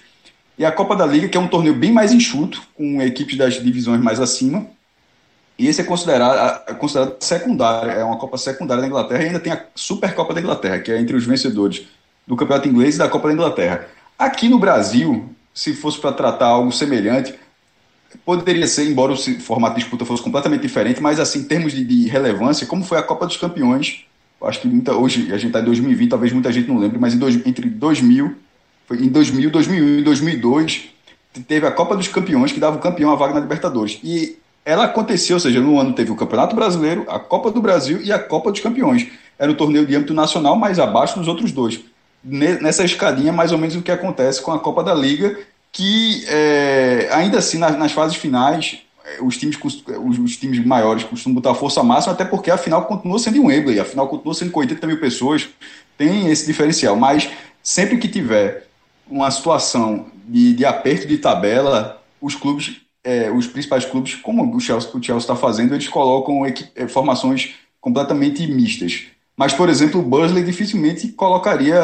E a Copa da Liga, que é um torneio bem mais enxuto, com equipes das divisões mais acima, e esse é considerado, é considerado secundário, é uma Copa secundária da Inglaterra, e ainda tem a Supercopa da Inglaterra, que é entre os vencedores do Campeonato Inglês e da Copa da Inglaterra. Aqui no Brasil, se fosse para tratar algo semelhante, poderia ser, embora o formato de disputa fosse completamente diferente, mas assim, em termos de, de relevância, como foi a Copa dos Campeões, acho que muita, hoje a gente está em 2020, talvez muita gente não lembre, mas em dois, entre 2000, foi em 2000, 2001 e 2002, teve a Copa dos Campeões, que dava o campeão a vaga na Libertadores. E ela aconteceu, ou seja, no ano teve o Campeonato Brasileiro, a Copa do Brasil e a Copa dos Campeões. Era um torneio de âmbito nacional, mais abaixo dos outros dois nessa escadinha mais ou menos o que acontece com a Copa da Liga, que é, ainda assim nas, nas, fases finais é, os times, os, os, times maiores costumam botar força máxima, até porque a final continua sendo um Wembley, a final continua sendo com 80 mil pessoas, tem esse diferencial, mas sempre que tiver uma situação de, de aperto de tabela, os clubes, é, os principais clubes, como o Chelsea está fazendo, eles colocam é, formações completamente mistas. Mas, por exemplo, o Bursley dificilmente colocaria,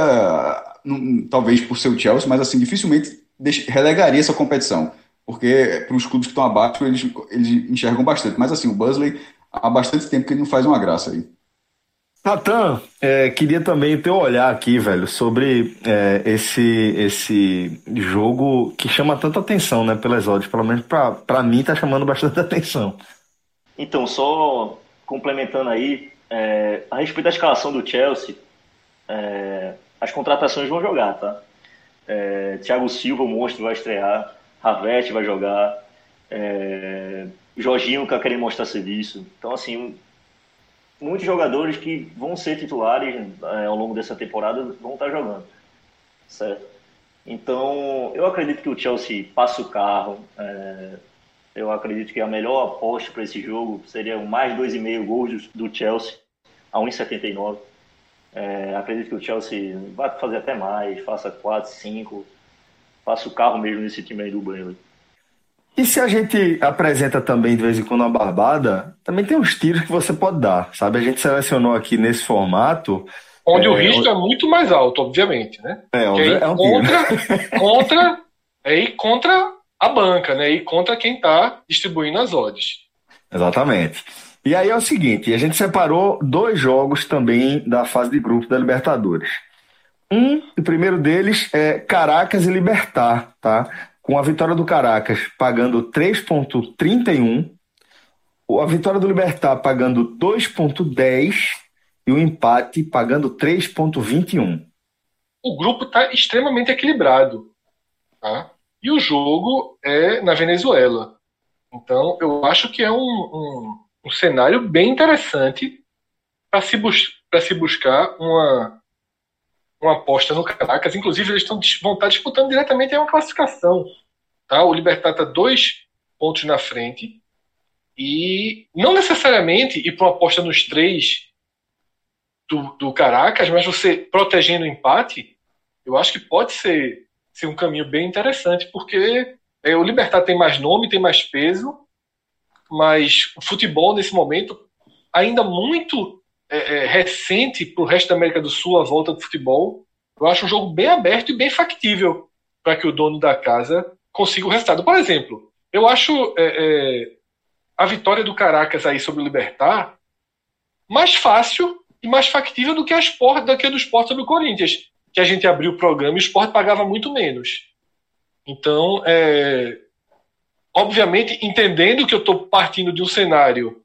talvez por ser o Chelsea, mas assim, dificilmente relegaria essa competição. Porque para os clubes que estão abaixo, eles, eles enxergam bastante. Mas assim, o Bursley há bastante tempo que ele não faz uma graça aí. Natan, é, queria também ter um olhar aqui, velho, sobre é, esse, esse jogo que chama tanta atenção, né, pelas odds. Pelo menos para mim tá chamando bastante *laughs* atenção. Então, só complementando aí, é, a respeito da escalação do Chelsea, é, as contratações vão jogar, tá? É, Thiago Silva, o monstro, vai estrear. Ravete vai jogar. É, Jorginho que querendo mostrar serviço. Então, assim, muitos jogadores que vão ser titulares é, ao longo dessa temporada vão estar jogando. Certo? Então, eu acredito que o Chelsea passa o carro. É, eu acredito que a melhor aposta para esse jogo seria mais 2,5 gols do Chelsea a 1,79. É, acredito que o Chelsea vai fazer até mais, faça 4, 5, faça o carro mesmo nesse time aí do Burnley. E se a gente apresenta também de vez em quando uma barbada, também tem uns tiros que você pode dar, sabe? A gente selecionou aqui nesse formato. Onde é, o risco onde... é muito mais alto, obviamente, né? É, é, é um contra, *laughs* contra, é ir contra a banca, né? E contra quem está distribuindo as odds. Exatamente. E aí é o seguinte, a gente separou dois jogos também da fase de grupo da Libertadores. Um, o primeiro deles é Caracas e Libertar, tá? Com a vitória do Caracas pagando 3.31, a vitória do Libertar pagando 2.10 e o empate pagando 3.21. O grupo está extremamente equilibrado, tá? E o jogo é na Venezuela. Então, eu acho que é um, um um cenário bem interessante para se, bus se buscar uma, uma aposta no Caracas. Inclusive, eles estão, vão estar disputando diretamente uma classificação. Tá? O Libertar está dois pontos na frente. E não necessariamente ir para uma aposta nos três do, do Caracas, mas você protegendo o empate, eu acho que pode ser, ser um caminho bem interessante, porque é, o Libertar tem mais nome, tem mais peso, mas o futebol nesse momento ainda muito é, é, recente para o resto da América do Sul a volta do futebol. Eu acho um jogo bem aberto e bem factível para que o dono da casa consiga o resultado. Por exemplo, eu acho é, é a vitória do Caracas aí sobre o Libertar mais fácil e mais factível do que a Sport, do que a do Sport sobre o Corinthians, que a gente abriu o programa e o Sport pagava muito menos. Então, é, obviamente, entendendo que eu estou partindo de um cenário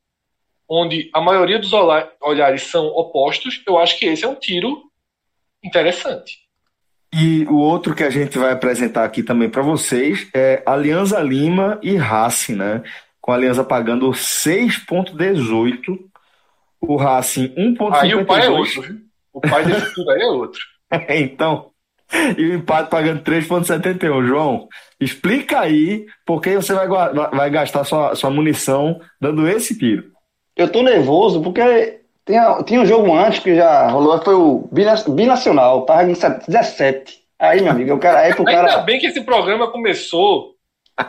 onde a maioria dos olhares são opostos, eu acho que esse é um tiro interessante. E o outro que a gente vai apresentar aqui também para vocês é Alianza Lima e Racing, né? Com a Aliança pagando 6,18, o Racing 1,52. Aí o pai é outro, viu? O pai desse *laughs* tudo aí é outro. então, e o empate pagando 3,71. João, explica aí por que você vai, vai gastar sua, sua munição dando esse tiro. Eu tô nervoso porque tinha, tinha um jogo antes que já rolou, foi o Binacional, tava em 17. Aí, meu amigo, o cara, aí pro cara. Ainda bem que esse programa começou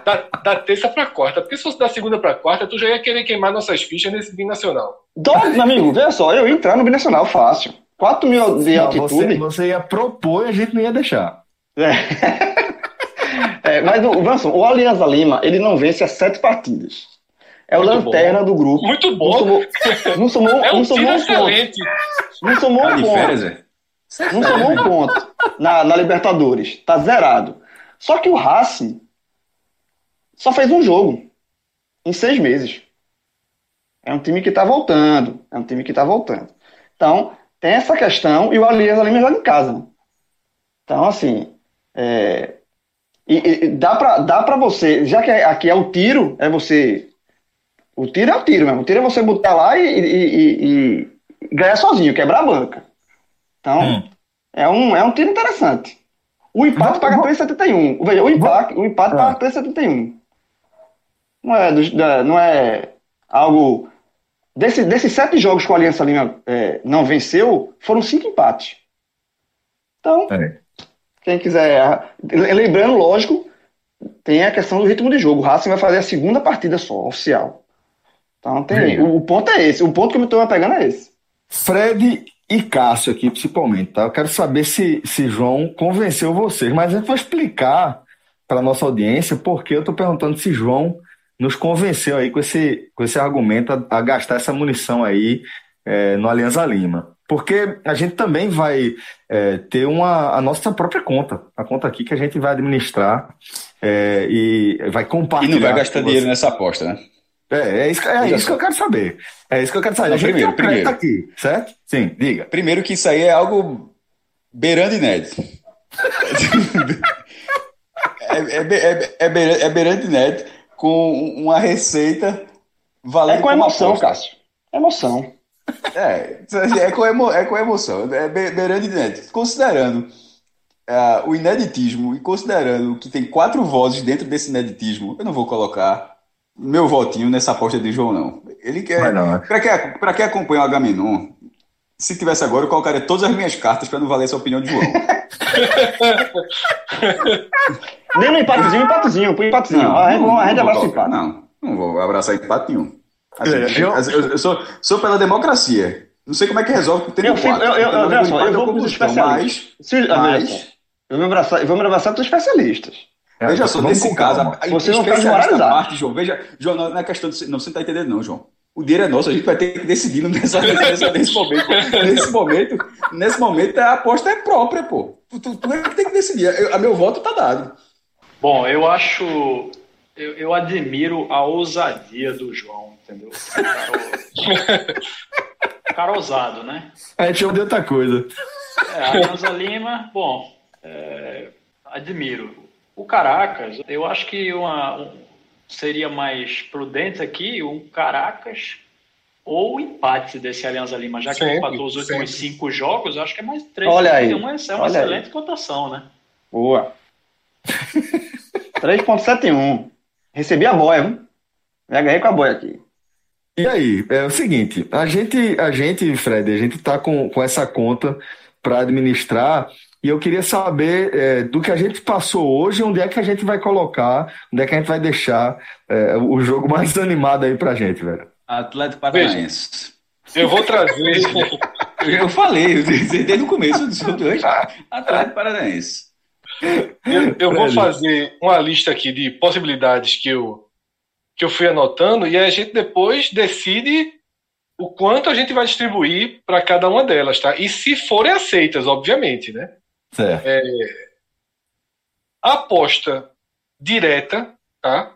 da, da terça pra quarta, porque se fosse da segunda pra quarta, tu já ia querer queimar nossas fichas nesse Binacional. Doido, meu amigo, veja só, eu ia entrar no Binacional fácil. 4 mil de não, altitude. Você, você, ia propor e a gente não ia deixar. É. *laughs* é, mas o Vanson, o Alianza Lima, ele não vence as sete partidas. É o Muito lanterna bom. do grupo. Muito bom. Não somou, *laughs* não somou, é um não somou um excelente. ponto. Não somou tá um ponto. Férias, é? Não somou um *laughs* ponto na, na Libertadores. Tá zerado. Só que o Racing só fez um jogo em seis meses. É um time que tá voltando. É um time que tá voltando. Então, tem essa questão e o Alianza Lima joga em casa. Né? Então, assim, é, e, e, dá para dá pra você, já que aqui é o tiro, é você. O tiro é o tiro mesmo. O tiro é você botar lá e, e, e ganhar sozinho, quebrar a banca. Então, hum. é, um, é um tiro interessante. O empate paga 3,71. Veja, o empate, o empate ah. paga 3,71. Não é, não é algo Desse, desses sete jogos que o Aliança Lima é, não venceu, foram cinco empates. Então, é. quem quiser. Lembrando, lógico, tem a questão do ritmo de jogo. O Racing vai fazer a segunda partida só, oficial. Então, tem, o, o, ponto é esse. O ponto que eu me estou pegando é esse. Fred e Cássio aqui, principalmente, tá? Eu quero saber se, se João convenceu vocês, mas eu vou explicar para nossa audiência porque eu estou perguntando se João nos convenceu aí com esse, com esse argumento a, a gastar essa munição aí é, no Alianza Lima. Porque a gente também vai é, ter uma, a nossa própria conta, a conta aqui que a gente vai administrar é, e vai compartilhar. E não vai gastar dinheiro nessa aposta, né? É, é, isso, é isso que eu quero saber. É isso que eu quero saber. Não, primeiro, primeiro. aqui, certo? Sim, diga. Primeiro que isso aí é algo beirando inédito. *laughs* é, é, é, é, é beirando inédito com uma receita valendo. É com emoção, Cássio. Emoção. É, é com, emo, é com emoção. É beirando inédito. Considerando uh, o ineditismo e considerando que tem quatro vozes dentro desse ineditismo, eu não vou colocar meu votinho nessa aposta de João, não. Ele quer. Para quem, pra quem acompanha o Agamenon, se tivesse agora, eu colocaria todas as minhas cartas para não valer essa opinião de João. *laughs* Nem no empatezinho, empatezinho, põe empatezinho. Não, a gente, não, a gente abraça empate. Não, não vou abraçar empate nenhum. Assim, é, eu, eu, eu, sou, sou pela democracia. Não sei como é que resolve o eu, eu, eu, eu, eu, eu vou com os especialistas. Mas, mas, eu vou me abraçar, eu vou me abraçar com os especialistas. É, veja só, nesse caso, você não está desmoralizado. Parte, João, veja, João, não é questão de. Não, você não está entendendo, não, João. O dinheiro é nosso, a gente vai ter que decidir *laughs* nessa, nessa, nesse momento. Nesse momento, nesse momento, a aposta é própria, pô. Tu, tu, tu é que tem que decidir. Eu, a meu voto tá dado. Bom, eu acho. Eu, eu admiro a ousadia do João, entendeu? Cara, cara ousado, né? A gente ouviu outra coisa. É, a Rosa Lima, bom, é, admiro. O Caracas, eu acho que uma, um, seria mais prudente aqui um Caracas ou empate desse Alianza Lima, já que sempre, empatou os últimos sempre. cinco jogos, eu acho que é mais três. Olha aí. Um, é uma Olha excelente aí. cotação, né? Boa. 3.71. Recebi a boia, viu? Me agarrei com a boia aqui. E aí, é o seguinte, a gente, a gente, Fred, a gente tá com, com essa conta para administrar e eu queria saber é, do que a gente passou hoje, onde é que a gente vai colocar, onde é que a gente vai deixar é, o jogo mais *laughs* animado aí pra gente, velho. Atlético Paranaense. Eu vou trazer. *laughs* eu falei, eu disse desde o começo do hoje. Atlético Paranaense. Eu, eu vou fazer uma lista aqui de possibilidades que eu, que eu fui anotando e a gente depois decide o quanto a gente vai distribuir para cada uma delas, tá? E se forem aceitas, obviamente, né? É, aposta direta, tá?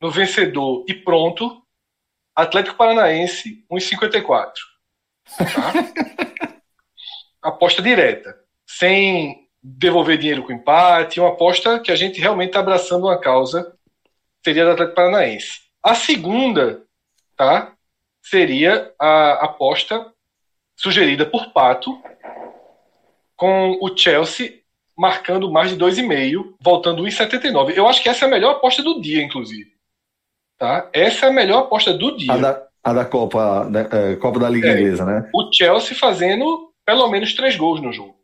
No vencedor e pronto, Atlético Paranaense 1,54. Tá? *laughs* aposta direta, sem devolver dinheiro com empate, uma aposta que a gente realmente está abraçando uma causa, seria do Atlético Paranaense. A segunda, tá? Seria a aposta sugerida por Pato, com o Chelsea marcando mais de 2,5, voltando 1,79. Eu acho que essa é a melhor aposta do dia, inclusive. Tá? Essa é a melhor aposta do dia. A da, a da Copa, da, é, Copa da Liga é, Inglesa, né? O Chelsea fazendo pelo menos três gols no jogo.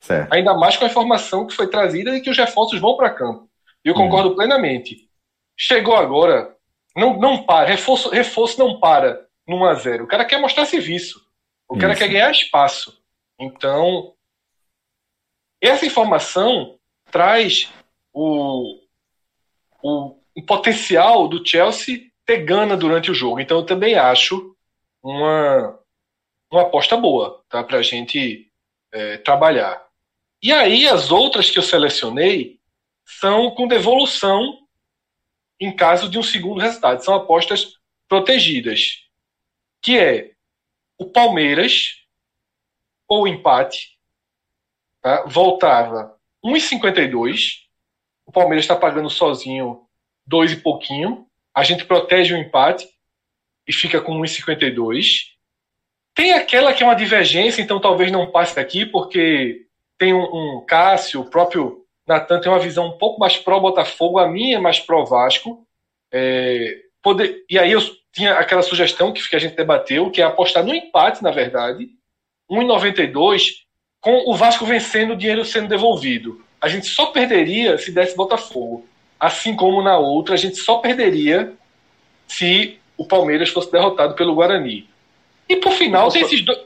Certo. Ainda mais com a informação que foi trazida de que os reforços vão para campo. Eu hum. concordo hum. plenamente. Chegou agora, não, não para, reforço, reforço não para no 1x0. O cara quer mostrar serviço. O cara quer ganhar espaço. Então, essa informação traz o, o, o potencial do Chelsea ter gana durante o jogo. Então eu também acho uma, uma aposta boa tá, para a gente é, trabalhar. E aí as outras que eu selecionei são com devolução em caso de um segundo resultado. São apostas protegidas, que é o Palmeiras ou empate tá? voltava 1,52. O Palmeiras está pagando sozinho dois e pouquinho. A gente protege o empate e fica com 1,52. Tem aquela que é uma divergência, então talvez não passe daqui, porque tem um, um Cássio, o próprio Natan tem uma visão um pouco mais pró-Botafogo, a minha é mais pró-Vasco. É, poder, e aí eu tinha aquela sugestão que, a gente debateu, que é apostar no empate, na verdade. 1,92 com o Vasco vencendo, o dinheiro sendo devolvido. A gente só perderia se desse Botafogo. Assim como na outra, a gente só perderia se o Palmeiras fosse derrotado pelo Guarani. E por final, posso, tem esses dois.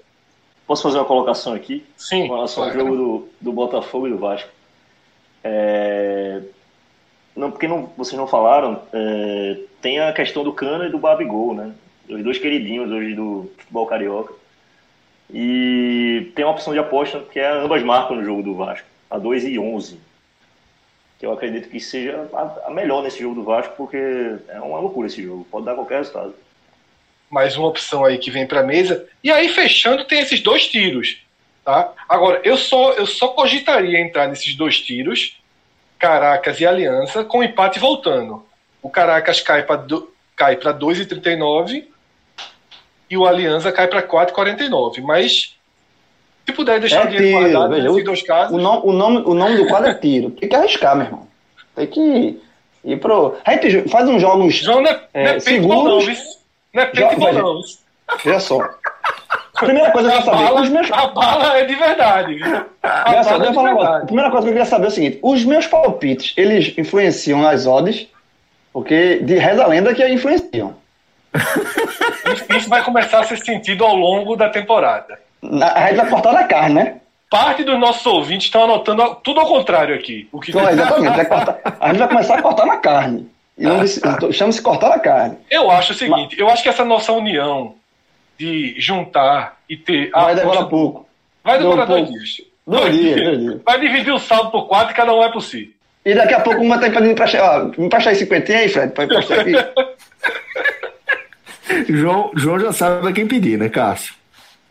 Posso fazer uma colocação aqui? Sim. Com relação claro. ao jogo do, do Botafogo e do Vasco. É... Não, porque não, vocês não falaram, é... tem a questão do Cana e do Babigol, né? Os dois queridinhos hoje do futebol carioca. E tem uma opção de aposta que é ambas marcam no jogo do Vasco, a 2 e 11. que eu acredito que seja a, melhor nesse jogo do Vasco, porque é uma loucura esse jogo, pode dar qualquer resultado. Mais uma opção aí que vem para a mesa. E aí, fechando, tem esses dois tiros. Tá? Agora, eu só, eu só cogitaria entrar nesses dois tiros, Caracas e Aliança, com empate voltando. O Caracas cai para cai 2,39 e o Aliança cai para 4,49. Mas se puder deixar é o dinheiro tiro, guardado nesses dois casos. O nome, o, nome, o nome do quadro é tiro. Tem que arriscar, meu irmão. Tem que ir pro. A gente faz uns jogos. João não é, é, não é seguros. Não é paintball, não. Veja só. Primeira coisa que eu queria saber. Bala, meus... A bala é de verdade. A, só, é de verdade. primeira coisa que eu queria saber é o seguinte: os meus palpites, eles influenciam as odds? Porque de reza a lenda que influenciam. *laughs* Isso vai começar a ser sentido ao longo da temporada. A gente vai cortar na carne, né? Parte dos nossos ouvintes estão anotando tudo ao contrário aqui. O que então, *laughs* exatamente. Cortar, a gente vai começar a cortar na carne. E não chama-se cortar na carne. Eu acho o seguinte: Mas, eu acho que essa nossa união de juntar e ter. Vai demorar pouco. Vai demorar dois dias. Dois dias, dois dias. Vai dividir o saldo por quatro e cada um é por si. E daqui a pouco uma tá pedindo pra. Me emprestar aí 50 aí, Fred, pra emprestar aqui. *laughs* João, João já sabe pra quem pedir, né, Cássio?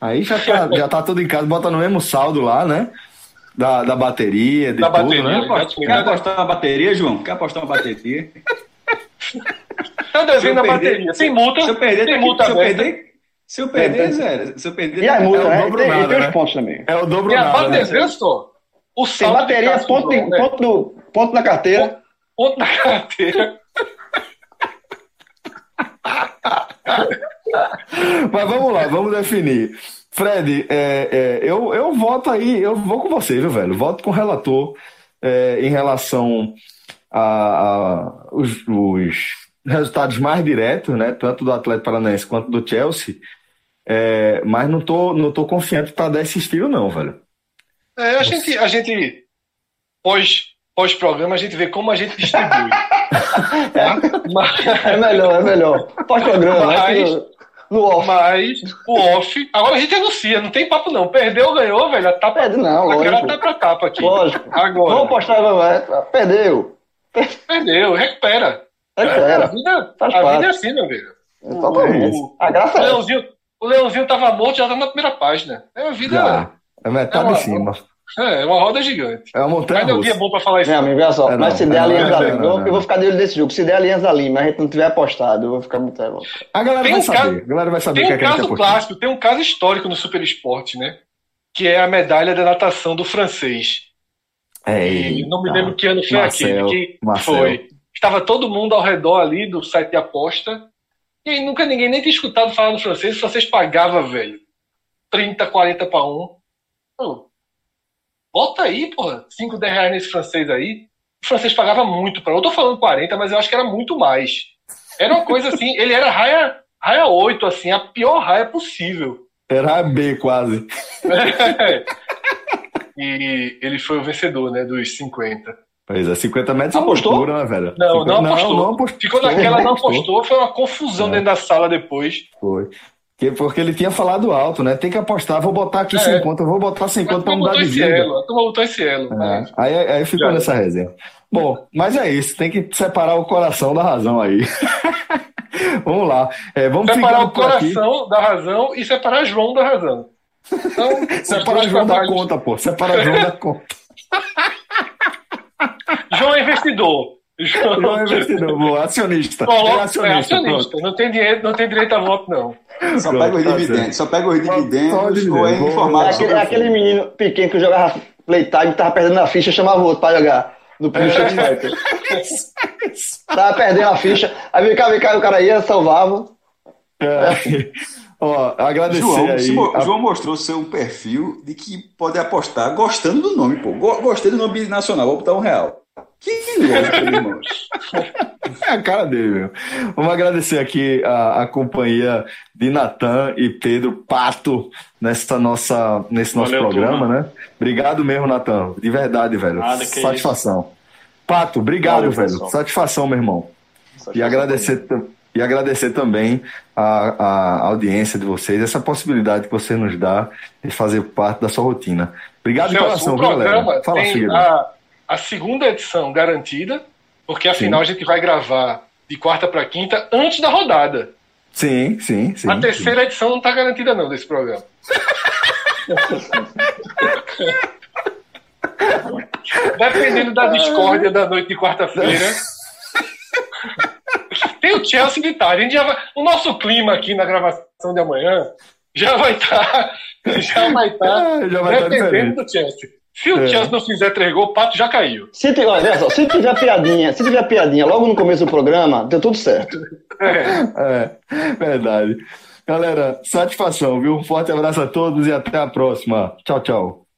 Aí já tá, já tá tudo em casa, bota no mesmo saldo lá, né? Da, da bateria, de da tudo, bateria, né? Quer apostar uma bateria, João? Quer apostar uma bateria? tá devendo a bateria. Sem multa. Se eu perder, sem multa se eu perder, se eu perder, é, zero. Se eu perder, e a multa, é o dobro tem, nada, tem né? os pontos também. É o dobro e nada. a bateria, né? O saldo tem bateria, ponto, ponto, no, ponto na carteira. Ponto, ponto na carteira. *laughs* Mas vamos lá, vamos definir. Fred, é, é, eu, eu voto aí, eu vou com você, viu, velho? Voto com o relator é, em relação a, a os, os, resultados mais diretos, né? Tanto do Atlético Paranaense quanto do Chelsea. É, mas não tô, não tô confiante para dar esse estilo, não, velho. É, a gente, a gente pós, pós programa a gente vê como a gente distribui. *laughs* é melhor, é melhor. Pós programa, mas, no off. Mas o off. Agora a gente anuncia, não tem papo não. Perdeu, ganhou, velho. Tá Perde não, a lógico. tá pra tapa aqui. Lógico. Agora. Vamos postar, vai. Perdeu. Perdeu, recupera. Recupera. A vida, a vida é assim, meu velho. Totalmente. O, a graça o, Leãozinho, o Leãozinho tava morto já tá na primeira página. É a vida. Já. É metade é de cima. É, é uma roda gigante. É uma montanha Mas é um dia bom pra falar isso. Meu amigo, olha só. É, mas se der é, Aliança da Lima, eu, eu vou ficar de olho desse jogo. Se der Aliança da Lima, a gente não tiver apostado, eu vou ficar muito revoltado. A galera tem vai um saber. Caso, a galera vai saber tem um que caso clássico, tem um caso histórico no Super Esporte, né? Que é a medalha da natação do francês. É, não me lembro que ano foi Marcel, aquele. Que Marcel. foi. Estava todo mundo ao redor ali do site de aposta. E aí nunca ninguém nem tinha escutado falar no francês. O francês pagava, velho. 30, 40 para um. Pô, bota aí, porra, 5, 10 reais nesse francês aí. O francês pagava muito para. Eu tô falando 40, mas eu acho que era muito mais. Era uma coisa assim, ele era raia, raia 8, assim, a pior raia possível. Era B quase. É. *laughs* E ele foi o vencedor, né, dos 50. Pois é, 50 metros apostou? Loucura, né, velho? Não, 50... não, apostou. não, não apostou. Ficou naquela, não apostou, foi uma confusão é. dentro da sala depois. Foi. Porque ele tinha falado alto, né? Tem que apostar, vou botar aqui é. sem conta, vou botar sem conta pra mudar de vida. Tu botou esse elo. É. Aí, aí ficou Já. nessa resenha. Bom, mas é isso, tem que separar o coração da razão aí. *laughs* vamos lá. É, vamos separar o coração aqui. da razão e separar João da razão. Então, *laughs* separar João trabalhos... da conta, pô. Separar João da conta. *laughs* João é investidor. João, João é investidor, boa. Acionista. é acionista. É acionista. Não, tem dinheiro, não tem direito a voto, não. Só pega os tá dividendos. Só pega os dividendos ou é informado. Aquele, aquele menino pequeno que jogava playtime, tava perdendo a ficha, chamava o outro pra jogar. No Pro Street Fighter. tava perdendo a ficha. Aí vem cá, vem cá, o cara ia, salvava. É. *laughs* Ó, agradecer João, aí. Mo a... João mostrou seu perfil de que pode apostar gostando do nome, pô. Gostei do nome nacional, vou botar um real. Que irmão. *laughs* É a cara dele, meu. Vamos agradecer aqui a, a companhia de Natan e Pedro Pato nessa nossa, nesse nosso Valeu, programa, turma. né? Obrigado mesmo, Natan. De verdade, velho. Nada, Satisfação. Pato, obrigado, Valeu, velho. Pessoal. Satisfação, meu irmão. Satisfação e agradecer, e agradecer também a, a audiência de vocês, essa possibilidade que você nos dá de fazer parte da sua rotina. Obrigado de coração, galera? Fala, filho a segunda edição garantida, porque afinal sim. a gente vai gravar de quarta para quinta antes da rodada. Sim, sim, sim. A terceira sim. edição não está garantida não desse programa. *laughs* Dependendo da discórdia da noite de quarta-feira. Tem o Chelsea de tarde. A gente já vai... O nosso clima aqui na gravação de amanhã já vai estar. Tá, *laughs* já vai estar. Tá é, já vai tá dependendo do Chelsea. Se o é. Chelsea não fizer três gols, o pato já caiu. Se, olha só, se tiver piadinha, se tiver piadinha logo no começo do programa, deu tudo certo. É, é verdade. Galera, satisfação, viu? Um forte abraço a todos e até a próxima. Tchau, tchau.